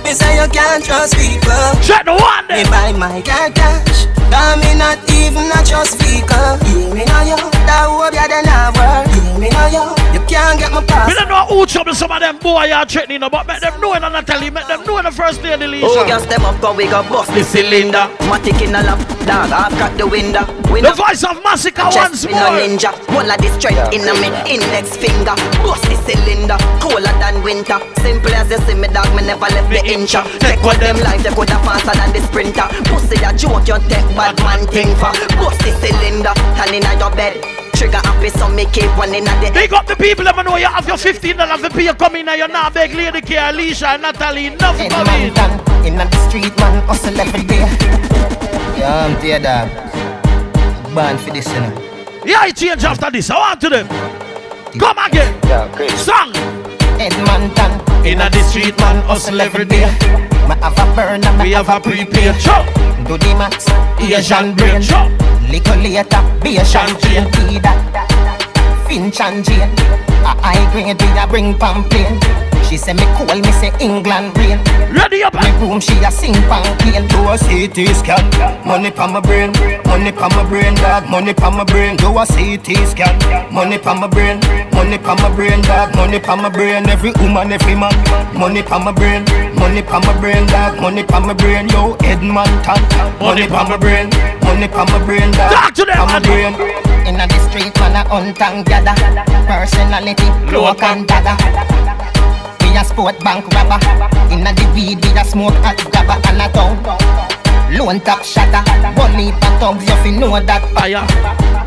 Me say you can't trust people. Check the one Me buy my car cash. Cause me not even a trust vehicle. Hear me now, yo. That hope you then have work. Hear me now, yo. You can't get my pass. We don't know who trouble some of them boy are threatening, no, but make them know in a Natalie, make them know in the First Lady Oh, Leisha. gas them up, cause we got bust the cylinder. Matic in a lap, dog, I've got the window. The voice of Massacre once chest, we no more. ninja. One of the strength in a me index finger. Bust the cylinder, colder than winter. Simple as you see me, dog, me never left the inch. Take what them life, they coulda faster than the sprinter. Pussy a joke, you take bad man thing for. Bust the cylinder, and inna your bed. Trigger happy, so me keep one inna the Big up the people that know you have your 15 dollars for pay come in and you're not beg Lady K, Alicia, and Natalie, enough Head for man me. done. Inna the street, man, hustle every day. Yeah, I'm tear dog. Born for this, you know. Yeah, I change after this. I want to them. Come again. Yeah, great. Song. Head man done. Inna the street, man, hustle every day. Me have a burner, me We have a prepaid. Do the max, Asian brain. Little later, be a champagne that Finch and Jane A high grade, we a bring pamphlet She say me cool, me say England rain Ready up Me room, she a sing pamphlet Do a CT scan Money pa my brain Money pa my brain, dog Money pa my brain Do a CT scan Money pa my brain Money pa my brain, dog Money pa my brain Every woman, every man Money pa my brain Money pa my brain, dog Money pa my brain Yo, Edmonton Money pa my brain Money pa my brain, dog Talk to them, Pa my brain Inna the street, man, a hunt and gather Personality, cloak and dagger We a sport bank robber. Inna the weed, we a smoke hot grabber and a tongue Lone top shatter Bunny for thugs, you fi know that. Fire.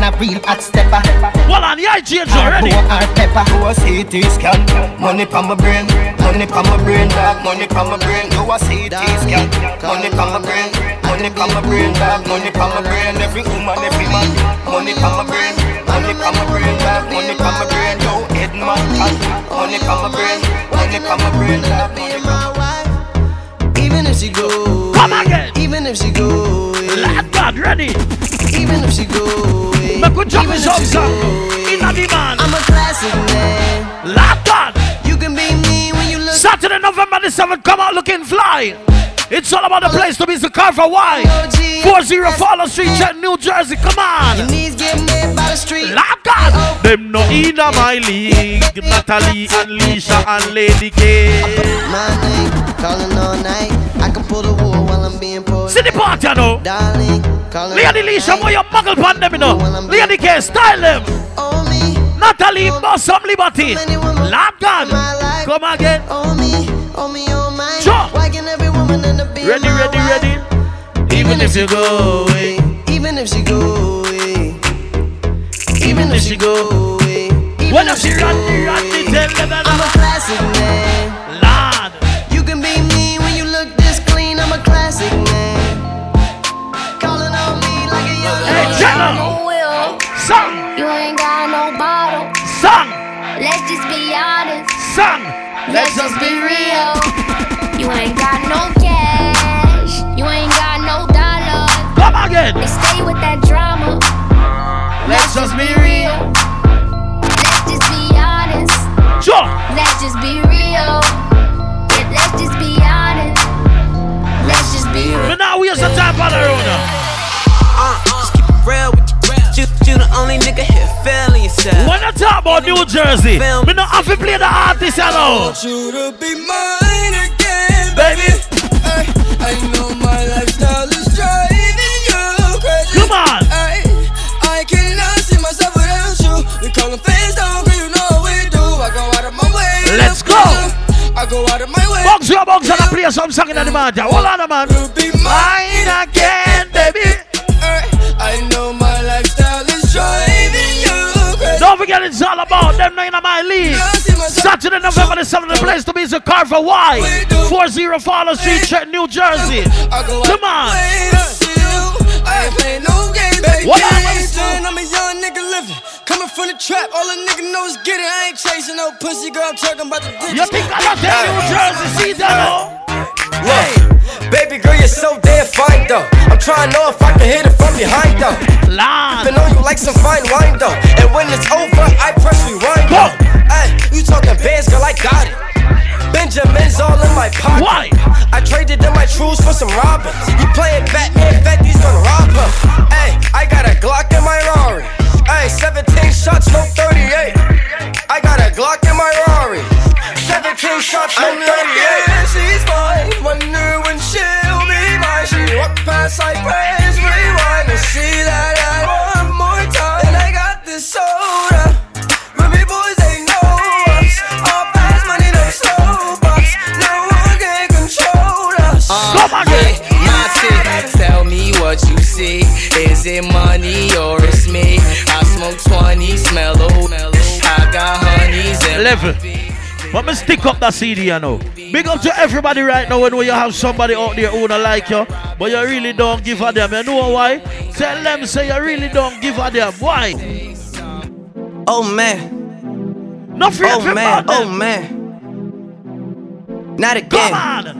Man a real hot stepper Well, on the I change already. Or or pepper Do a CT scan Money pa my brain Money pa my brain, dog Money pa my brain Do a CT scan Money pa my brain Money pa my brain, dog Money pa my brain Every woman, every man Money pa my brain Money pa my brain, dog Money pa my brain Yo, Edmonton Money pa my brain Money pa my brain, dog Money pa my Even if she go, Come again. even if she go, Lord God, ready. even if she go, Make we jump even this if up, she song. go, Inna the man. I'm a classic man. Lord God. You can be me when you look. Saturday, November the 7th, come out looking fly. It's all about the place to be the Carver Y. 40 Fowler Street, Chet, New Jersey. Come on. Your knees get made by the street. Lock on. Them no in my league. Natalie and Lisha and Lady K. My name, calling all night. I can pull the wool while I'm being pulled. See the party, you know. Darling, calling Lady Lisha, why you muggle pan them, you know. Lady K, style them. Oh, Natalie, boss some liberty. Lock on. Come again. Oh me, oh me, oh my. Sure. Why can every woman in the be Ready, my ready, wife? ready. Even if you go away. Even if she go away. Even if she go away. When if she run, me, run, tell them I'm a classic man. Will. Song. You ain't got no bottle. Song. Let's just be honest. Song. Let's just be real. You ain't got no cash. You ain't got no dollars. Come again. They stay with that drama. Let's just be real. Let's just be honest. Sure. Let's just be real. Yeah, let's just be honest. Let's just be real. But now we have some time for the road. Uh, just keep it real with you. You, you the only nigga here feeling yourself. When I talk about New Jersey, me not have to play the artist, you know. you to be mine again, baby. Ay, I know my lifestyle is driving you crazy. Come on. Ay, I cannot see myself without you. We call them fans down, cause you know what we do. I go out of my way. Let's go. I go out of my way. Box your box and I play some song in the man. Hold on, man. Be Mine again, baby. Ay, I know all about them nine of my league. Saturday, November the 7th, the place to be is the Carver Y. 40 Fowler Street, Trenton, New Jersey. Come on. What? I'm a young nigga living. Coming from the trap, all a nigga know is get it. I ain't chasing no pussy, girl. I'm talking about the. You think I don't tell New Jersey? See that. Look, baby girl, you're so damn fine though. I'm trying to know if I can hit it from behind though. Been on you like some fine wine though. And when it's over, I press rewind. Go. Hey, you talking bands, girl, I got it. Benjamin's all in my pocket. Why? I traded in my trues for some robins. You playing Batman, Fetty's gonna rob him. Hey, I got a Glock in my Rari. Hey, 17 shots, no 38. I got a Glock in my Rari. 17 shots, no 38. Yeah, she's mine. Wonder walk past, I press rewind to see that I one more time. And I got this soda. Ruby boys, they know us. All fast money, no slow bucks. No one can control us. Come again. My tell me what you see. Is it money or it's me? I smoke 20, smell oh, I got honeys and Level. But me stick up that CD, you know. Big up to everybody right now when you have somebody out there who don't like you, but you really don't give a damn. You know why? Tell them say you really don't give a damn. Why? Oh man. Not free Oh man. Oh man. Not Come again. on.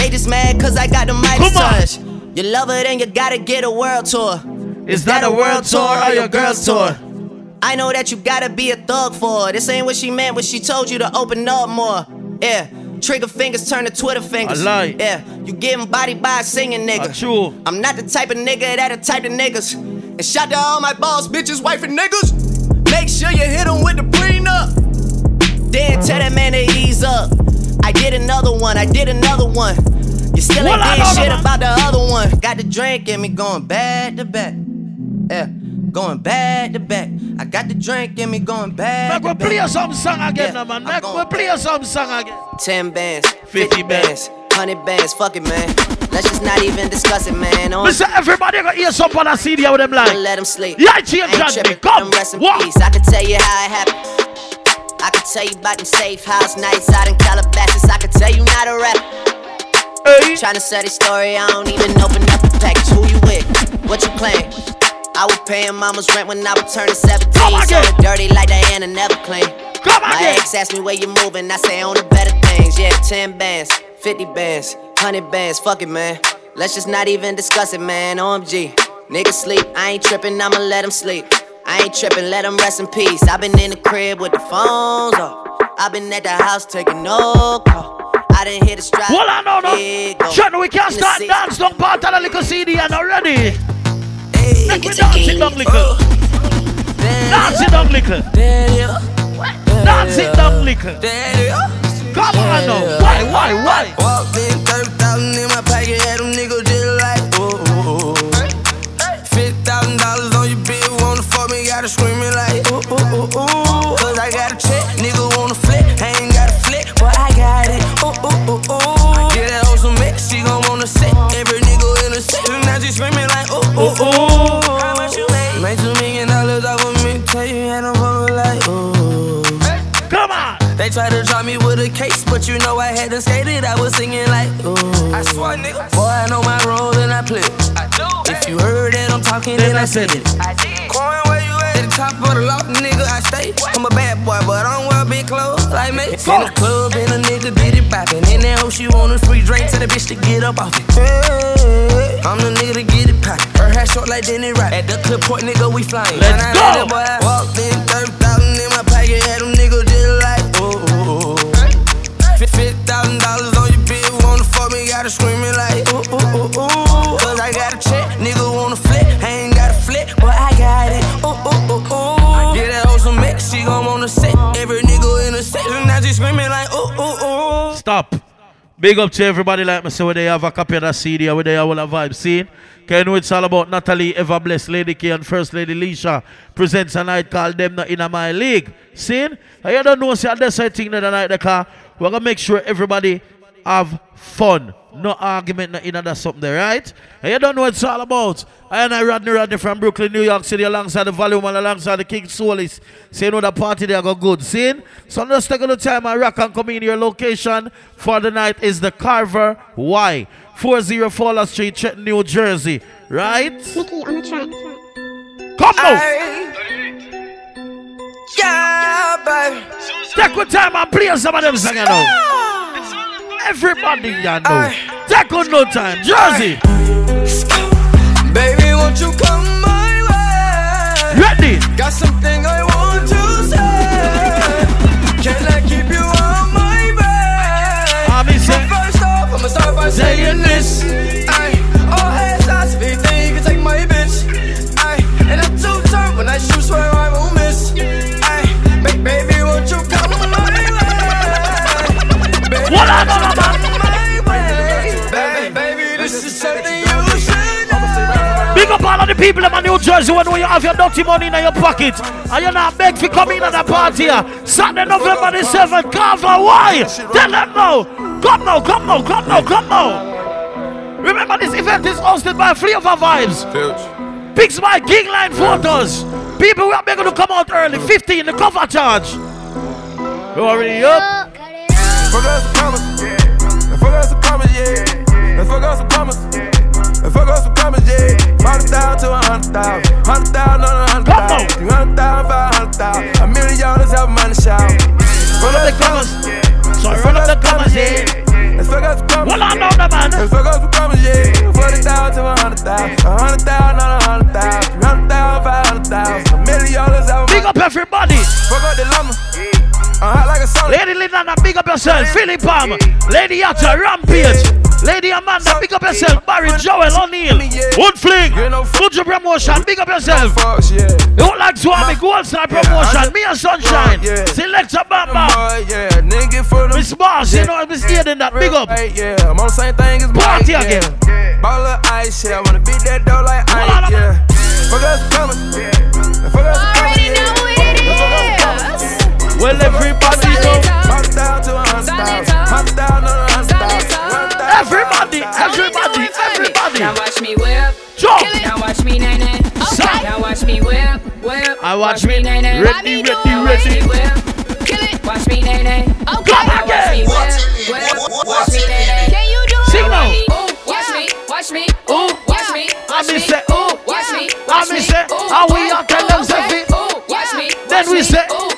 They just mad cause I got the on. touch. You love it and you gotta get a world tour. Is that a world tour or your girls tour? I know that you gotta be a thug for her. This ain't what she meant when she told you to open up more. Yeah, trigger fingers turn to Twitter fingers. I lie. Yeah, you getting body by a singing nigga. True. I'm not the type of nigga that a type of niggas. And shout to all my boss, bitches, wife, and niggas. Make sure you hit them with the prenup. Another one, I did another one. You still ain't did shit about the other one. Got the drink in me going back to back. Yeah. going back to back. I got the drink in me going back. Make we play some song again, Yeah, man. Make we play some song again. 10 bands, 50 bands, 100 bands, fuck it, man. Let's just not even discuss it, man. On Listen, everybody got ears up on a CD with them like. Don't let them sleep. Yeah, I ain't tripping, come. them rest in peace. I can tell you how it happened. I can tell you about them safe house nights out in Calabasas. I can tell you not a rap. Tryna sell this story, I don't even open up the package. Who you with? What you claim? I was paying mama's rent when I was turning 17. So dirty like Diana never clean. My ex asked me where you moving, I say on the better things. Yeah, 10 bands, 50 bands, 100 bands, fuck it, man. Let's just not even discuss it, man. OMG. Niggas sleep, I ain't tripping, I'ma let them sleep. I ain't tripping, let them rest in peace. i been in the crib with the phones off. i been at the house taking no call. I didn't hear the strap. Hold I know, no. Shut we can't start dance, don't part of the little CD and already. Let me dance it down little. Dance it down little. Dance it down little. Come on now. Why, why, why? Walked in, 30,000 but you know I had to skate it. I was singing like, ooh. I swear, nigga. Boy, I know my role and I play. it. I do. If you heard that I'm talking, then I said it. I did. Coin, where you at? At the top of the loft, nigga, I stay. I'm a bad boy, but I don't wear big clothes like me. In the club, and a nigga did it poppin'. In that hoe, she want a free drink to the bitch to get up off it. Hey, I'm the nigga to get it poppin'. Her hair short like Denny Rock. At the clip point, nigga, we flyin'. Let's I go. boy Walked in, 30,000 me, gotta screaming like ooh ooh ooh ooh. Cause I got a check, nigga wanna flip, I ain't got a flip, but I got it. Ooh ooh ooh ooh. Get that hoe some mix, she gon' wanna sit. Every nigga in the section, now she screaming like ooh ooh ooh. Stop. Big up to everybody like me. So where they have a copy of that CD, where they have all the vibe scene. Can know it's all about Natalie Ever Blessed Lady K and First Lady Leisha presents a night called Them Not In My League. And you don't know, see, that's I think that the night the car. We're gonna make sure everybody have fun. No argument, no in that's something there, right? And you don't know what it's all about. I and I Rodney Rodney from Brooklyn, New York City, alongside the volume and alongside the King Solis. So you know the party there go good. See? So let's take a little time and rock and come in your location for the night is the Carver Y. 40 Fowler Street, Trenton, New Jersey. Right? Mickey on the track. Come now! Yeah, baby. Take your time and play some of them songs you know. Everybody you know. Take on no time. Jersey. Baby, won't you come my way? Ready? Got something I want to say. Can I keep you on my bed? I mean, say- But first off, I'ma start by saying this. The people in my New Jersey when you have your dirty money in your pocket and you're not beg for coming at the party here. Saturday, November the 7th, Carver, why? Tell them now. Come now, come now, come now, come now. Remember, this event is hosted by Free of Our Vibes. Picks my King Line photos. People who are begging to come out early, 15, the cover charge. You already up? Fuck us some commas, yeah. Fuck us some commas, yeah. Let's fuck us some commas. Let's fuck us some commas, yeah. Hundred thousand to a hundred thousand. Hundred thousand on a hundred thousand. Three hundred thousand, five hundred thousand. A million dollars have money shout. Run up the commas. So run up the commas, yeah. Let's fuck us some commas. Well, I know that, man. Let's fuck us some commas, yeah. Forty thousand to a hundred thousand. A hundred thousand on a hundred thousand. Three hundred thousand, five hundred thousand. A million dollars have Big up everybody. Fuck up the llama. I'm hot like a sun. Lady Linda, big up yourself. Philip Palmer. Lady Yatta, Rampage. Lady Amanda, big up yourself. Barry Joel O'Neill. Wood Fling. Fuji Promotion, big up yourself. You don't like Swami, Gold Star Promotion. Me and Sunshine. Selector Bam Bam. Yeah, nigga for the Miss Boss, you know, Miss Eden, that big up. I'm on the same thing as Party again. Yeah. Ball of ice, yeah. I wanna beat that door like ice, yeah. Fuck us coming. Fuck us coming. Well, everybody know. Pop down to a hundred thousand. Pop down Everybody, everybody, everybody. Now watch me whip. Jump. Now watch me nay nay. Stop. Now watch me whip, whip. I watch me nay nay. ready, ready, Now watch ready. me whip. Kill it. Watch me nay nay. Okay. Come Now watch me again. whip, whip. Watch me nay nay. Can you do Sing it? now. Ooh, watch me, watch me, ooh, watch me, watch me me, say- ooh, watch me, I watch me me, say, ooh, how we ooh, are tell them ooh, say fit. ooh, watch me, Then watch we me, say- ooh,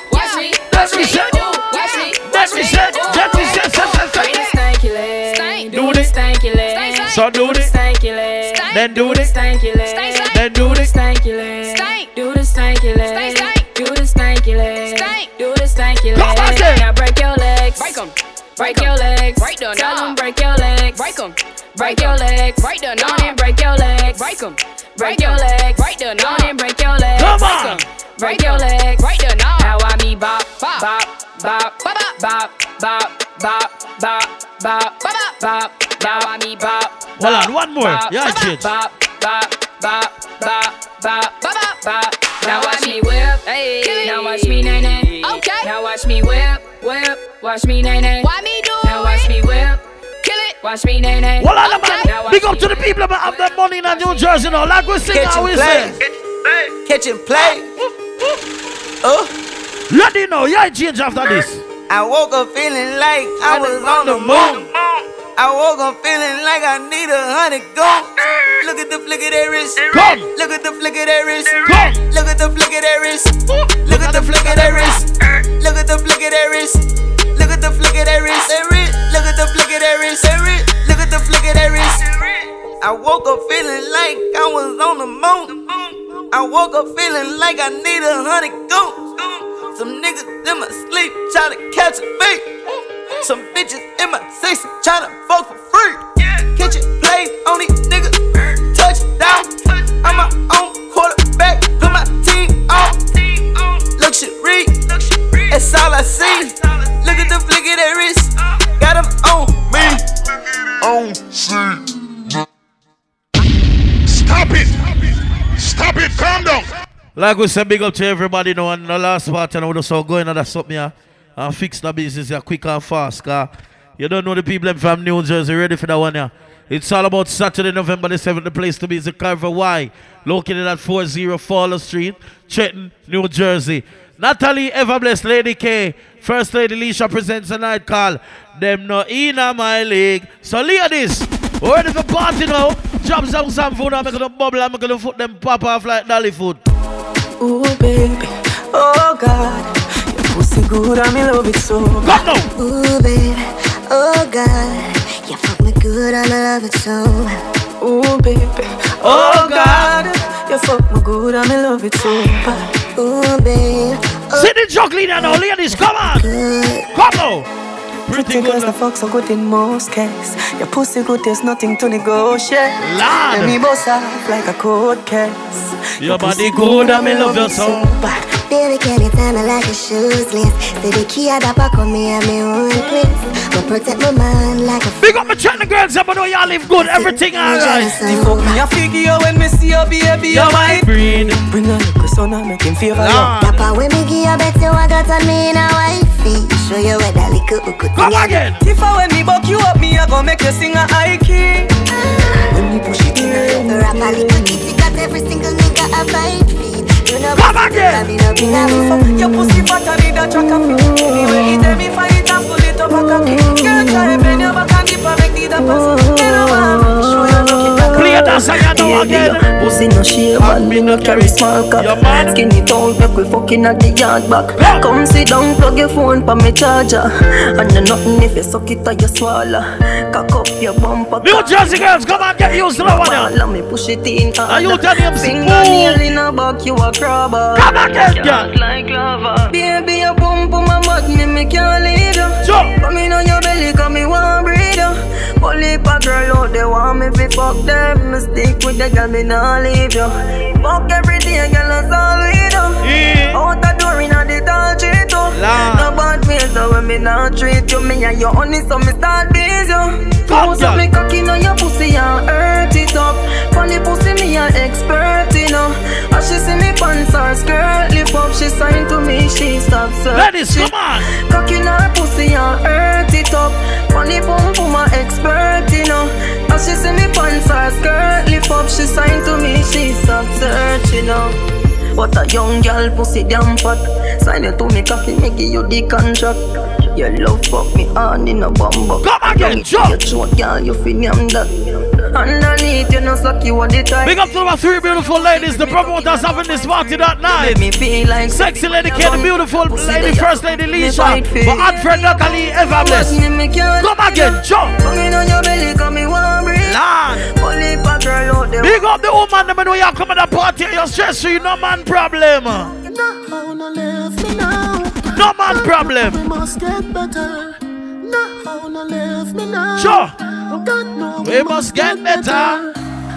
Then do do the the- stanky leg, Stank, stank. Then do do the the- stanky leg, Stank. do the stanky leg, Stank, stank. do the stanky leg, do the stanky Come leg. Now break your legs, Break 'em. break your legs, Break the tell knob. 'em break your legs, Break 'em. break your legs, Break the Go on and break your legs, Break 'em. break your legs, Break the Go knob. on and break your legs, Come break on. 'em. break your legs, Break the knob. Now I me bop, Bop. bop, bop, Bop, bop, bop, bop, bop, bop, bop, bop. Now I me bop. Hold on, one more. bop, Yeah, bop, change. Bop, bop, bop, bop, bop, Bop, bop. Now watch me whip. Hey. Now watch me nay nay. Okay. Now watch me whip, whip. Watch me nay nay. Why me do Now watch me whip. Kill it. Watch me nay nay. Well, on, Okay. man. Big up to the people that have that money in New Jersey now. Like we sing, how we say. Kitchen play. Ah, oh, Ready now. Yeah, change after this. I woke up feeling like I was on the moon. I woke up feeling like I need a hundred goons. Look at the flick of their wrist. Come. Look at the flick of their wrist. Come. Look at the flick of their wrist. Look at the flick of their wrist. Look at the flick of their wrist. Look at the flick of their wrist. Look at the flick of their wrist. Look at the flick of their wrist. I woke up feeling like I was on the moon. I woke up feeling like I need a hundred goons. Some niggas in my sleep tryna catch a beat. Some bitches in my six tryna fuck for free. Kitchen play on these niggas. Like we say, big up to everybody now. And the last part, you know, just so going and that's something here. And fix the business here quick and fast. Cause you don't know the people from New Jersey ready for that one here. It's all about Saturday, November the 7th. The place to be is the Carver Y, located at 40 Fowler Street, Trenton, New Jersey. Natalie Everblessed, Lady K, First Lady Leisha presents a night call. Them no in my league. So ladies, we're ready for party now. Drop some some food and make it bubble and make it foot them pop off like dolly food. Ooh, baby, oh God, your pussy good and me love it so. Now. Ooh, baby, oh God, you fuck me good and I love it so. Ooh, baby, oh, oh God, you fuck me good and me love it so bad. Ooh, babe, See the juggling now, ladies, come on. Come on. Pretty girls the fuck so good in most cases. Your pussy good, there's nothing to negotiate. Lord. Let me bust off like a cold case. Your body good and me love you so. baby, can you tell me like a shoes list? Say the key at the back of me and me own place. But protect my mind like a Big up my Trenton girls, up, I know y'all live good, everything alright. The fuck me a figure when me see your baby, Your you white white. breed. Bring a little son and make him favor you. Papa, when me give you bet you I got on me in a wifey. Show you where that little hook Come again. If I when me buck you up, me I go make you sing a high key. When me push it in, Rap a little kitty got every single nigga a fight feed. You know Come again. Me no be a fool. Your pussy fat and need a track of it. Anyway, it tell me fight and pull it up a cocky. Girl, try bend your back and dip and make the pass. You know what? Show you looking like a Play that song you know again. Pussy no shave and me no carry small cock. Your man. Skinny tall, make we fucking at the yard back. Come sit down, plug your phone pa me charger. And no nothing if you suck it or you swallow. Cock up your bumper. New Jersey girls, come on, get used to that one now. Let me push it in. Are you tell him Fingernail in a back, you a crabber. Come again, girl. Like lava. Baby, your bum put my butt, me me can't leave you. Jump. Come in on your belly, come me want breathe you. Only a girl out there me fi fuck them. Stick with the girl, me nah leave you. Fuck every day, girl, that's all we do. Yeah. Out the door inna the tall tree too. No bad ways, so when me nah treat you, me and your honey, so me start busy Close up me cocky on your pussy and hurt it up. Funny pussy, me a expert, you know. Her skirt, lift up, she signed to me, she stops searching. Ladies, come on. Cock in her pussy and hurt it up. Funny pum pum, my expert, you know. As she see me her skirt, lift up, she signed to me, she stops searching, you know. What a young girl pussy damn fat Sign it to me coffee, me give you the contract Your love fuck me on in a bumbo Come again, jump girl, you feel name that Underneath you know suck you on the time Big up to our three beautiful ladies, the promoters having this party that night. me feel like Sexy lady K, the beautiful lady, first lady Lisha, for Alfred Luckily, ever blessed. Come again, jump. Banging on your belly, come me Lord. Only a girl out there Big up the woman, them know you come at the party, you're stress free, no man problem. No, no, leave me man We problem. must get better. No, no, leave me now. Sure. God, no, We must get better.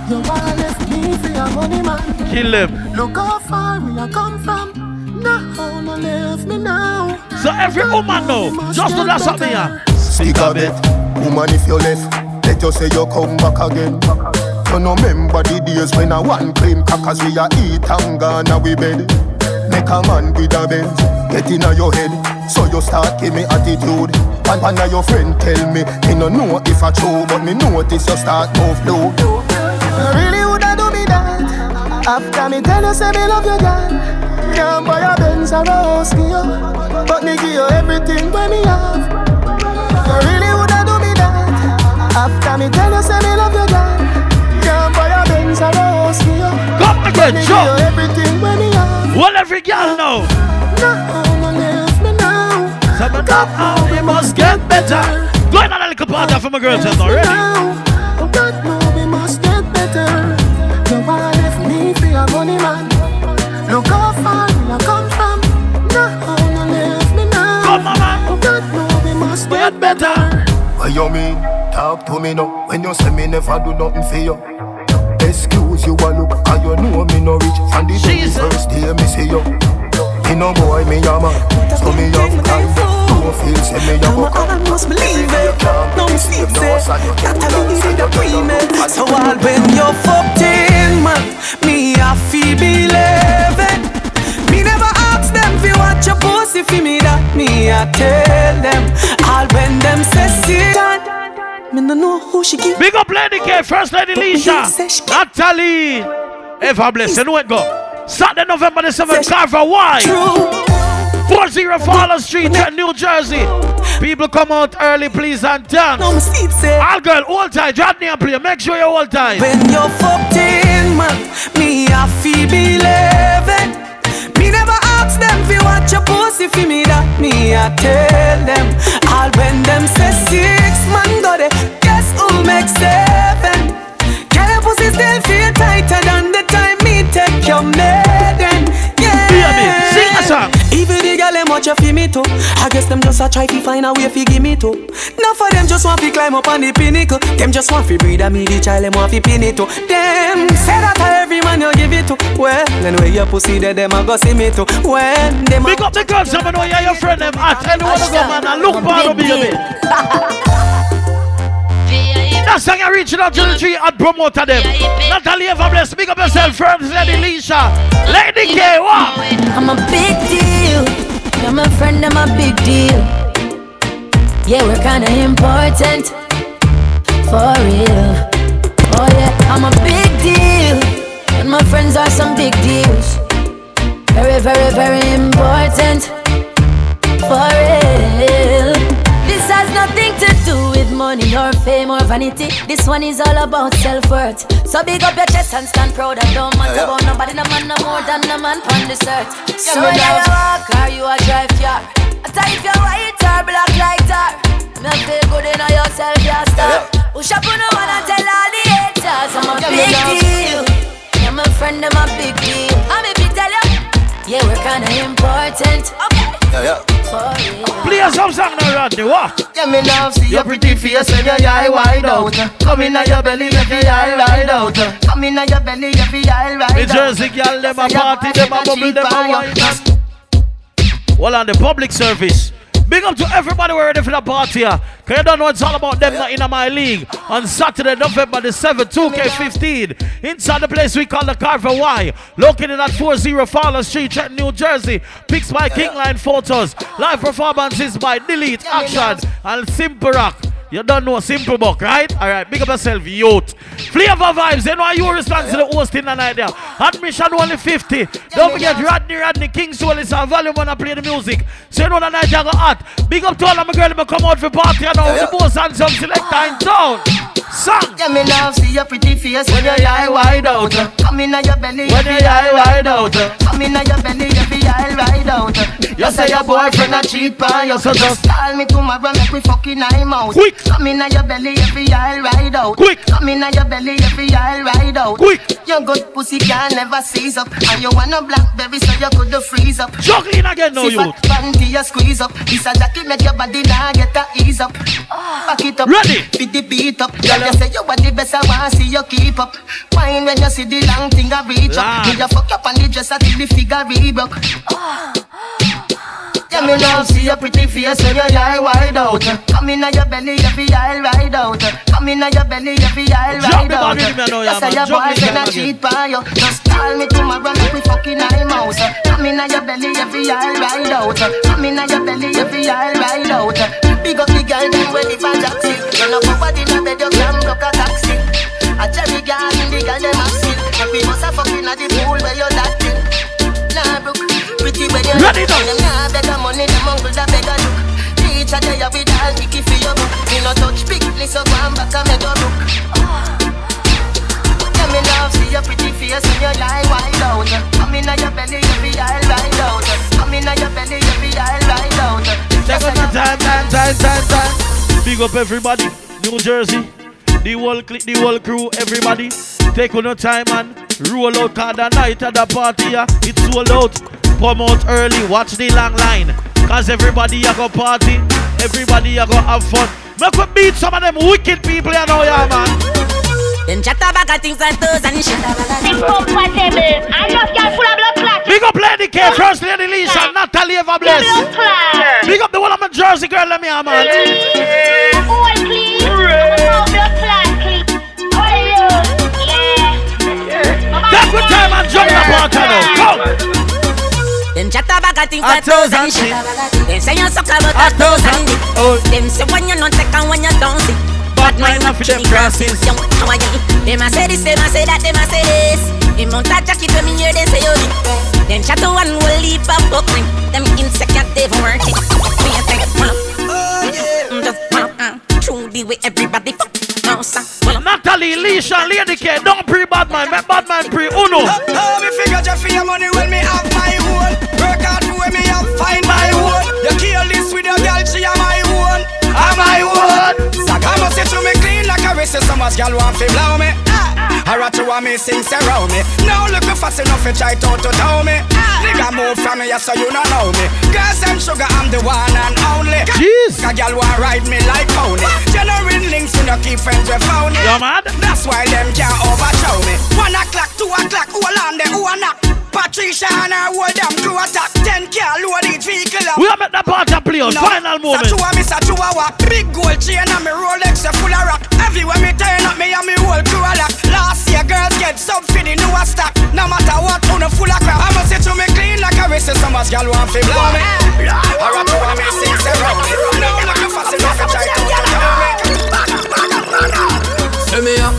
You wanna left me for your money, man. Kill him. Look how far we are come from. No, no, leave me now. So every woman know, just do that something here. Stick a bet, woman if you left, let you say you come back again. You no remember the days when I one claim crackers we a eat and gone a we bed. Make a man with a Benz, get inna your head, so you start give me attitude. And one of your friend tell me, me no know if I true, but me notice you start move low. You really woulda do me that After me tell you say me love you, girl Can't buy a Benz or a house for you But me give you everything when me have You really woulda do me that After me tell you say me love you, girl Can't buy a Benz or a house for you Come But again, me give jump. you everything when me have Well, every girl know. No, no, leave me now So me know how we must get better. Go in on a little party for my girls just already. now oh God know we must get better You wanna left me for your money, man Look how far we come from No, no, leave me now Come on, man. Oh God know we must get better What you mean? Talk to me now. When you say me never do nothing for you. Excuse you a look, and you know me no rich. From the very first day me see you. Me no boy, me a man. So me have kind. Don't feel say me a Now buck I almost believe it. No me sleep say that I needed a agreement. So all when you fucked in, man, me I feel believe it. Me never ask them fi watch your pussy fi me that me I tell them. All when them say sit down, me no know who she give. Big up Lady K, First Lady Lisha, Natalie. Ever blessed, you know it go. Saturday, November the 7th, Carver Y. 40 Fowler Street, New Jersey. People come out early, please, and dance. All girl, hold tight, drop near play. Make sure you hold tight. When you're fucked in, man, me I feel believe it. Me never ask them fi watch your pussy fi me that me I tell them. All when them say six man got it, guess who make seven? Can your pussy still feel tighter than the time me take your maiden? The girl them watch you fi me too. I guess them just a try fi find a way fi give me too. Now for them just want fi climb up on the pinnacle. Them just want fi breed a me the child them want fi pin it too. Them say that a every man you give it to. Well, then where your pussy there them a go see me too. When them Big up the girls, some know you're your friend them at anyone to go man and look for me, baby. That song you reaching out to the tree and promote them. Natalie ever bless, big up yourself, first Lady Lisha. Lady K, what? I'm a big deal. You're my friend, I'm a big deal. Yeah, we're kinda important. For real. Oh yeah, I'm a big deal. And my friends are some big deals. Very, very, very important. For real. This has nothing to do money or fame or vanity. This one is all about self-worth. So big up your chest and stand proud and don't matter about nobody, no man, no more than no man on this earth. So me whether love. you walk or you a drive car, I tell if you're white or black like tar. Me feel good in yourself, you star. Push up on the one and tell all the haters I'm a big deal. Yeah, my friend, I'm a big deal. I'm you tell you, yeah, we're kinda important. Okay. Yeah, yeah. Play some song now, Rodney, what? Yeah, me love see your pretty face when your eye wide out. Come in your belly, let your eye ride out. Come in your belly, let your eye ride The out. Jersey girl, them a party, them a bubble, them a wine. Well, on the public service, Big up to everybody we're ready for the party. Cause you don't know it's all about them not in my league. On Saturday, November the 7th, 2K15. Inside the place we call the Carver Y. Located at 40 Fowler Street, Trenton, New Jersey. Pics by Kingline Photos. Live performances by Delete Action and Simple Rock. You don't know Simple Buck, right? Alright, big up yourself, youth. Flavor vibes, you know you response to the hosting tonight there. Admission only 50. Don't forget Rodney Rodney King Soul is a volume when I play the music. So you know the night you go hot. Big up to all of my girls come out for party and all the most handsome select in town. Song. Yeah, me love see your pretty face when your eye wide out. Come uh. in your belly, When your eye wide out. Uh. Come in your belly, every eye ride out. Uh. You say your boyfriend a cheat on you, so just call me tomorrow, make we fucking I'm out. Quick. Come in your belly, every eye ride out. Quick. Come in your belly, every eye ride out. Quick. Your good pussy can never seize up, and you want a blackberry so you could freeze up. Juggling again now, See youth. fat panty you squeeze up. This a jacket make your body now get a ease up. Ah. Back it up. Ready. Fit the beat up. Girl, you say you are the best. I wanna see you keep up. Wine when you see the long thing I reach up. Lord. Me you fuck up on the dress until the figure re-broke. Yeah, me love see your pretty face when your eye wide out. Come in your belly, every eye ride out. Come in your belly, every eye ride out. body, me know, You say your the boyfriend a cheat on you. Just call me tomorrow, make we fucking eye mouse. Come in your belly, every eye ride out. Come in your belly, every eye ride out. Big up the girl, them when if I jackson. You know, for body in a bed, you can block a taxi. A cherry girl, the girl, them a still. Make we bust a fucking at the pool where you that thing. Nah, brook, pretty when you Ready now. Them nah beg a money, them uncle da beg a look. Teach a day with all Nicky for your book. Me no touch big, listen go and back and make a look. Yeah, me love see your pretty face when your eye wide out. Come in your belly, every eye ride out. Come in your belly, every eye ride out. Take on time, time, time, time, time. Big up everybody, New Jersey, the whole clique, the whole crew, everybody. Take on your time and roll out cause the night at the party, yeah, it's sold out. Come out early, watch the long line. Cause everybody a go party, everybody a go have fun. Make we beat some of them wicked people, you know, yeah, man. Them chat about a things like those and shit. Incompatible. I just got full of blood clot. Big up Lady K, First Lady Lisa, Natalie Eva Bless. Blood clot. Big up the one of my Jersey girl, let me have, man. All clean. Yeah. Take good time and jump the party now. Come. Them chat about a things A like those thousand and shit. shit. Them say you suck about A a thousand thousand. dick. Oh. Them say when you not take and when you don't see. Bad mind of them crosses. Young, how? Them a say this, them a say that, them a say this. The mount a jacket when me hear them say you it. Them chat to one will leap up buckling. Them insecure they for work it. Me a think, pull up. Mm, Just pull up. Through the way everybody fuck. No, sir. Pull up. Natalie, Lisha, Lady K, don't pre bad man, make bad man pre uno. Oh, me figure just for your money when me have my own. Work hard for when me have find my own. You kill this with your girl, she am my own. Am my own. Saga must say to me clean like a wrist, so much girl want fi blow me. Ah, I rat you want me sing around me. Now look me fast enough to try to to tell me. Nigga move from me, so you don't know me. Girls and sugar, I'm the one and only. Jeez. A girl want ride me like pony. Genuine links, we no keep friends we found it. You mad? That's why them can't overshow me. One o'clock, two o'clock, hold on there, who a knock? Patricia and her whole damn crew attack. Ten car load each vehicle up. We are make the party play on final moment. Satua, me Satua, walk. Big gold chain and me Rolex a full of rock. Everywhere me turn up, me and me whole crew a lock. Last year, girls get sub for the newer stock. No matter what, on a full of crap. I must say to me clean like a wrist, so much girl want fi blow me. I rap to me sing around me. Now look me fast enough to try to tell me. See me up.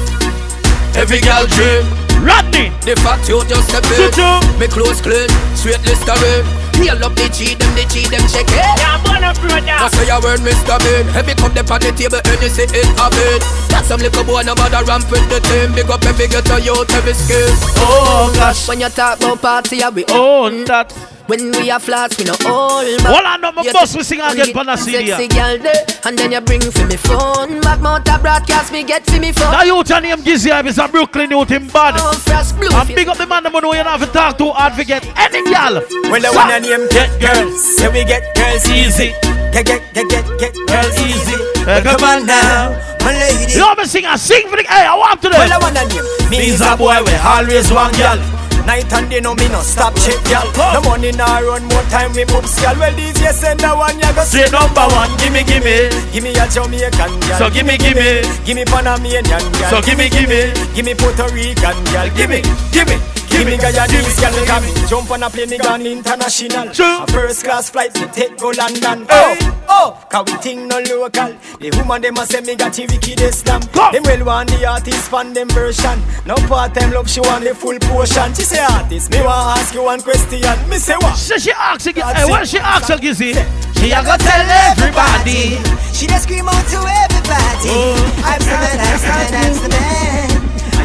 Every girl dream. Rodney. The fact you just step in. Me close clean. Straight listerine. Nail up the cheat them, the cheat them check it. Yeah, up, brother. That's why your word, Mr. Bean. Heavy cup them on the table and you see it a bit. Got some little boy, no bother ramp with the team. Big up every ghetto youth, every skill. Oh gosh. When you talk about party, I be on that. When we are flats, we no all back. Hold on, no, my You boss, take we sing again, weed Pana and CD, Sexy yeah. girl and then you bring for me phone. Back mount a broadcast, me get for me phone. That youth your name Gizzy Hype is a Brooklyn youth in bad. Oh, fresh. And big up the man them who know you don't have to talk too hard to get any gal. When the one name get girls, say we get girls easy. Get get get get get girls easy. Hey, come on now, my lady. You know me sing, I sing for the, hey, I want to Well, I wanna name me is a boy we always one girl. Night and day no me no stop check y'all. No money nah run more time we move y'all. Well these yes send the one ya go Say number one, gimme, gimme. Gimme a Jamaican girl. So gimme, gimme. Gimme Panamanian girl. So gimme, gimme. Gimme Puerto Rican girl. Gimme, gimme. Gimme Guyanese girl. Come jump on a plane me gone international. A first class flight me take go London. Oh, oh, cause we think no local. The woman them a say me got the wickedest slam. Them well want the artist fan them version. No part time love she want the full portion. She say artist, me want ask you one question. Me say what? So she ask you, hey, eh, what she ask you, Gizzy? She a go tell everybody. She just scream out to everybody. Oh. I'm the man, I'm the man, I'm the man.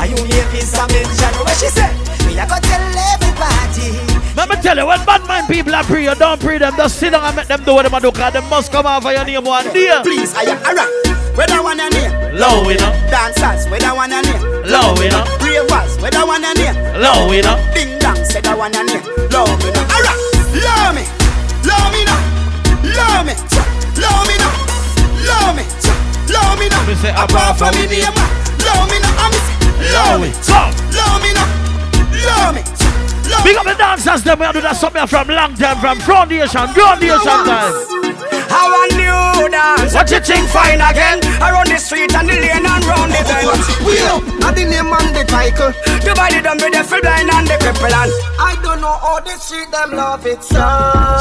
Are you here, piece of mention? What she say? Me a go tell everybody. Let me tell you, when bad mind people are pray, you don't pray them. Just sit down and make them do what they do, cause they must come out for your name one day. Please, I am alright. Where that one and here? Low, you know. Dancers, where that one and here? Low, you know. Ravers, where that one and here? Low, you know. Ding dong, say that one and here. Low me now. Alright, low me, low me now, low me, low me now, low me, low me now. Apart from me name, low me now. I'm low me, low me now, low me. Big up the dancers, them we do that something from long time, from foundation, foundation time. How a new dance. What you think fine again? Around the street and the lane and round the bend. We up, not the name and the title. Divided them with the full blind and the cripple and I don't know how the street them love it so.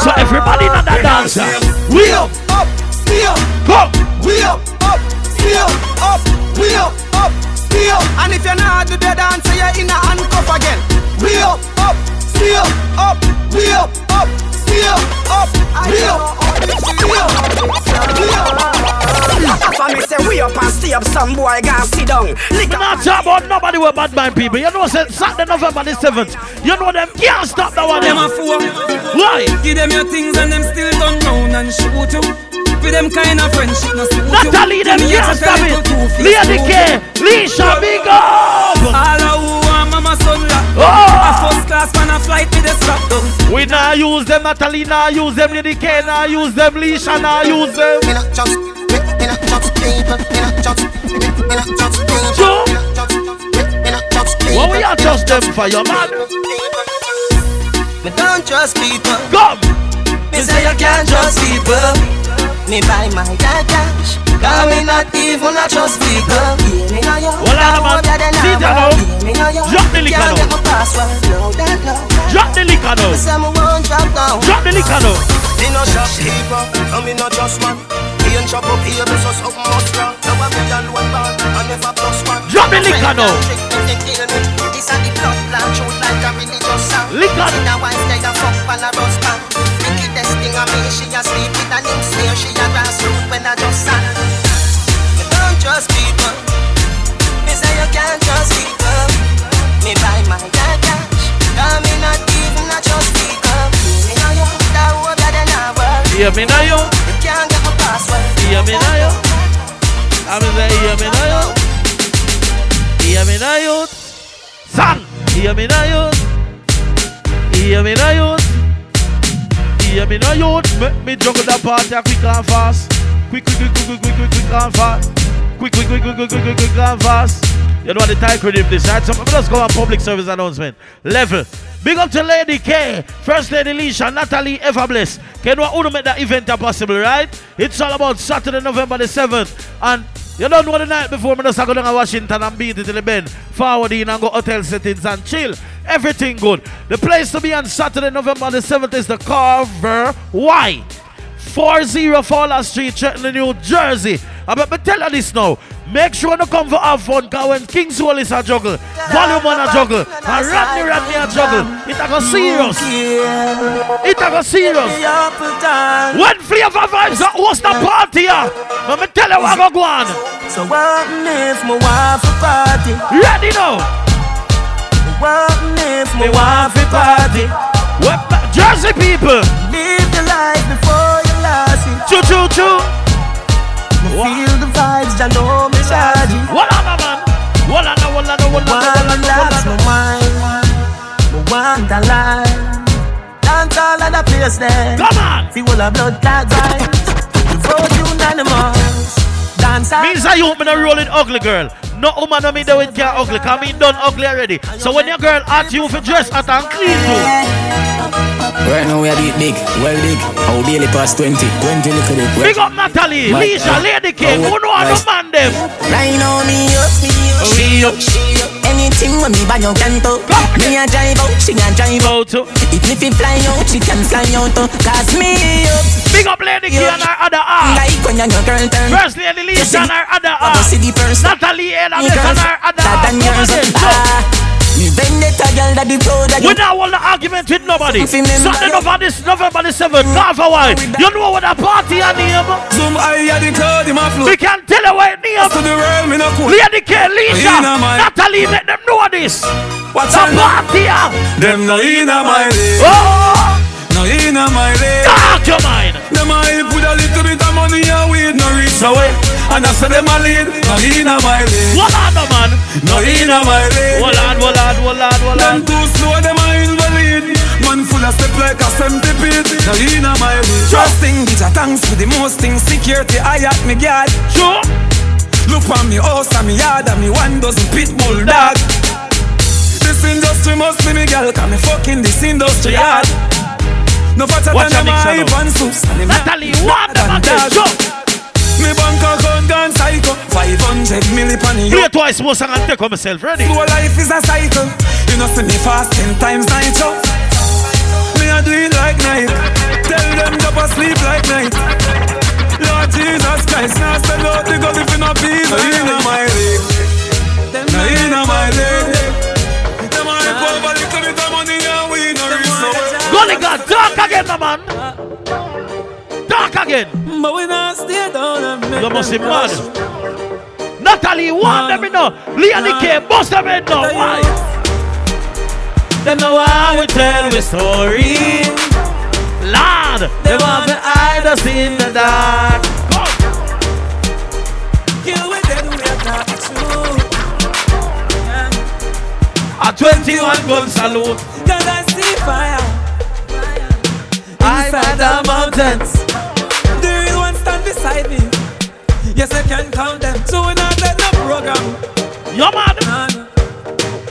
So everybody know that dancer. We up, up, still, go. We up, up, still, up, we up, up, still. And if you're not do the dance, you're in a handcuff again. We up, up, still, up, up, we up, up, still, up, up, we up, still, we up. For me say we up and stay up, some boy gonna sit down. Lick Me not talk about nobody with bad mind people. You know, say Saturday, November the 7th. You know them can't stop that one. Them Them. a fool. Why? Give them your things and them still turn round and shoot you. With them kind of friendship, no suit you. Natalie, them Them here can't to stop tell it. you two-faced Lady smooth K, you. Leisha, big up. All of who want mama son la. Oh. A first class man a flight with the strap down. We not use them, Natalie, not use them, Lady K, not use them, Leisha, not use them. Me not just, me, me not just people. Me not just, me, me not just people. Sure. Me not just, me, me not just people. What we adjust them for, your man? Me don't trust people. Come. Me say you can't trust people. Me buy my car cash. Cause me not even a trust people. Me know you. Well, I'm on. Older than I that was. now? Me know you. Drop the liquor now. get my password. No, that no. Drop the liquor now. Me say me won't drop the liquor now. Me no shopkeeper, and me no just man. He ain't chop up here, me so something must wrong. Now I be alone man, and never plus one. Drop the liquor now. Trick me, they kill me. This a the blood plan, shoot like a religious song. Liquor. A wife, they a fuck and a rust pan. Wickedest thing of me, she a sleep with an ink smear. She a grassroot when I just sang. Me don't trust people. Me say you can't trust people. Me buy my car cash. Cause me not even a trust people. Me know you, that older than I was. Hear me now, yo. You can't get my password. Hear me now, yo. I'm say, hear me now, yo. Hear me now, yo. Sang. Hear me now, yo. Hear me now, yo. Hear me now, yo. Make me juggle that party quick and fast. Quick, quick, quick, quick, quick, quick, quick, and fast. Quick, quick, quick, quick, quick, quick, quick, quick and fast. You know what the title rhythm this, right? So let's go on public service announcement. Level. Big up to Lady K, First Lady Leisha, Natalie Everbless. Can we want to make that event possible, right? It's all about Saturday, November the 7th. And you don't know the night before, me just go down to Washington and beat it till the bend. Forward in and go hotel settings and chill. Everything good. The place to be on Saturday, November the 7th is the Carver Y. 40 Fowler Street, Trenton, New Jersey. I bet me tell you this now. Make sure you come for have fun, cause when King's Soul is a juggle, Volume 1 a juggle, and Rodney Rodney a juggle, it a go serious. It a go serious. When Flavor Vibes are host a party, yeah, let me tell you what go go on. So what if my wife a party? Ready now. What if my Me wife a party? What, Jersey people. Live the life before you lost it. Choo choo choo. Feel the vibes, I know me charge it. What on, man? What on, what on, what on, what on, that's my mind, me want a line. Dance all of the place there. Come on. See all the blood clot vibes. We vote unanimous. Dance all Means I you me no rolling ugly girl. No woman no me do it can ugly. Cause me done ugly already. So when your girl ask you for dress at and clean too. Right now we are big, big, well big. Our daily past 20, 20 look at it. Big up Natalie, My- Leisha, uh, Lady King. oh, Who know how to man them? Right now me up, me up, we up. Anything when me buy you can to Me a drive out, she a drive out If me fly out, she can fly out to Cause me up Big up Lady King and her other half. Like when your girl turn First Lady Leisha and her other I go half. see the first Natalie and Me Abel girls, and her other that half. and yours, ah. Vendetta girl that the of We not hold the argument with nobody. Saturday, November, this November the 7th, Carver Wine. You know what the party name? Zoom eye at the cloud in my flow. We can tell you what it name. To the world, me no cool. Lady K, my- Natalie, make them know this. What's the on party? Them no inna my. Oh! No inna my league. Talk your mind. Them a help with a little bit of money and weed no reach away. And I say them a lead. No inna my league. What on the man? No inna my league. Hold on, hold on, hold on, hold Them too slow, them a invalid. Man full of step like a centipede. No inna my league. Trusting bitch, a thanks for the most things. Security, I at me guard. Sure. Look on me house and me yard and me one dozen pit bull dog. This industry must be me girl, cause me fucking this industry hard. No fatter than mix, hype and soups and Natalie, what the dog. is? Me bank account gone psycho 500 milli pan a Play twice more song and take on myself. Ready? Slow life is a cycle. You know see me fast 10 times night show Me a do it like night. Tell them drop asleep like night. Lord Jesus Christ Now sell out the if you not peace No inna my league No inna my league Them a hype over little bit of money and we no reach nowhere Golly God, talk again, my man. Talk again. But we not stay down and You must be mad. Natalie, want them in know. Lady K, bust them in know. Why? Them know how we tell we story Lord, They want to hide us in the dark Kill with them we are not true A 21 gun salute. Inside the mountains The real ones stand beside me Yes I can count them So we not let no program You mad? Nah, nah.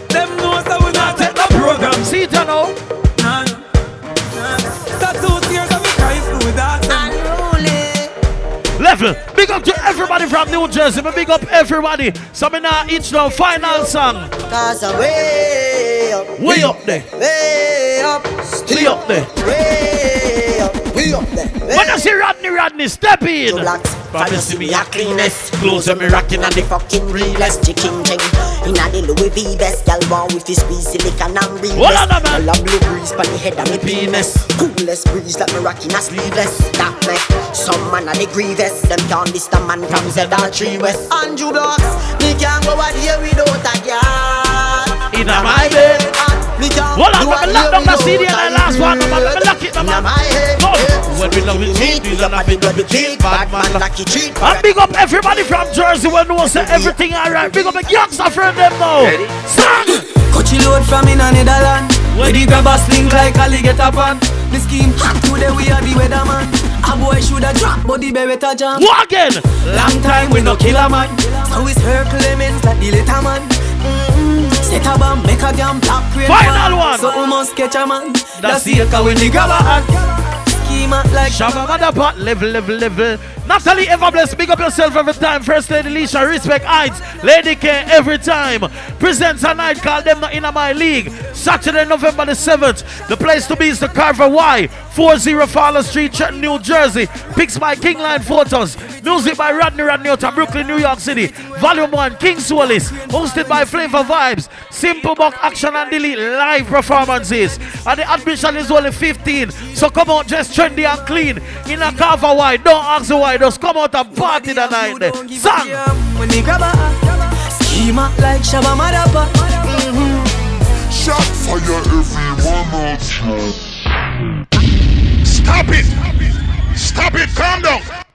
Them know so we not take no program See it you know. Nah, nah. Tattoo tears of me cry through that Level. Big up to everybody from New Jersey. Me big up everybody. So me now each now final song. Cause I'm way up, Way up there. way up, Way up there. way up, there. When I see Rodney Rodney, step in. blacks, Promise me a cleanest. Clothes of me rocking and the fucking realest chicken thing. Inna the Louis V best, gal want with his squeeze silicon and real Hold on, man. All a blue breeze pon the head of me penis. Coolest breeze like me rocking a sleeveless. That make some man a the grievous. Them can't list a man from Z or Tree West. Andrew Blocks, me can't go a day without a girl. In my bed. Me can't Hold on, do let a me lock day down the CD and a the last one. girl. man. Let me lock it, man. Inna my head. Come. When we love it, cheat, we love it, love it, cheat, bad man. Lucky treat. And big up everybody from Jersey when no say everything alright. Big up the youngster friend them now. Song. Coachy load from in a Netherland Where the grabbers link like Ali get up on The scheme hot today we are the weatherman A boy shoulda drop but the beretta jam What again? Long time we no kill a man So it's her Clemens like the later man Mm-mm. Set a bomb, make a damn black crane Final one. So we must catch a man That's the echo when the grabber Schema like Shabba pot, level, level, level. Natalie ever bless, big up yourself every time. First Lady Leisha, respect heights. Lady K every time. Presents a night called Them Not In My League. Saturday, November the 7th. The place to be is the Carver Y, 40 Fowler Street, Trenton, New Jersey. Pics by Kingline Photos. Music by Rodney Rodney out of Brooklyn, New York City. Volume 1, King Solis. Hosted by Flavor Vibes. Simple Buck Action and Delete live performances. And the admission is only 15. So come out just trendy and clean. In a Carver Y. Don't ask why. Just come out and party the night there. Song. When the grabber hot Schema like Shabba Madapa mm-hmm. Shot fire everyone out. Stop it! Stop it! Calm down!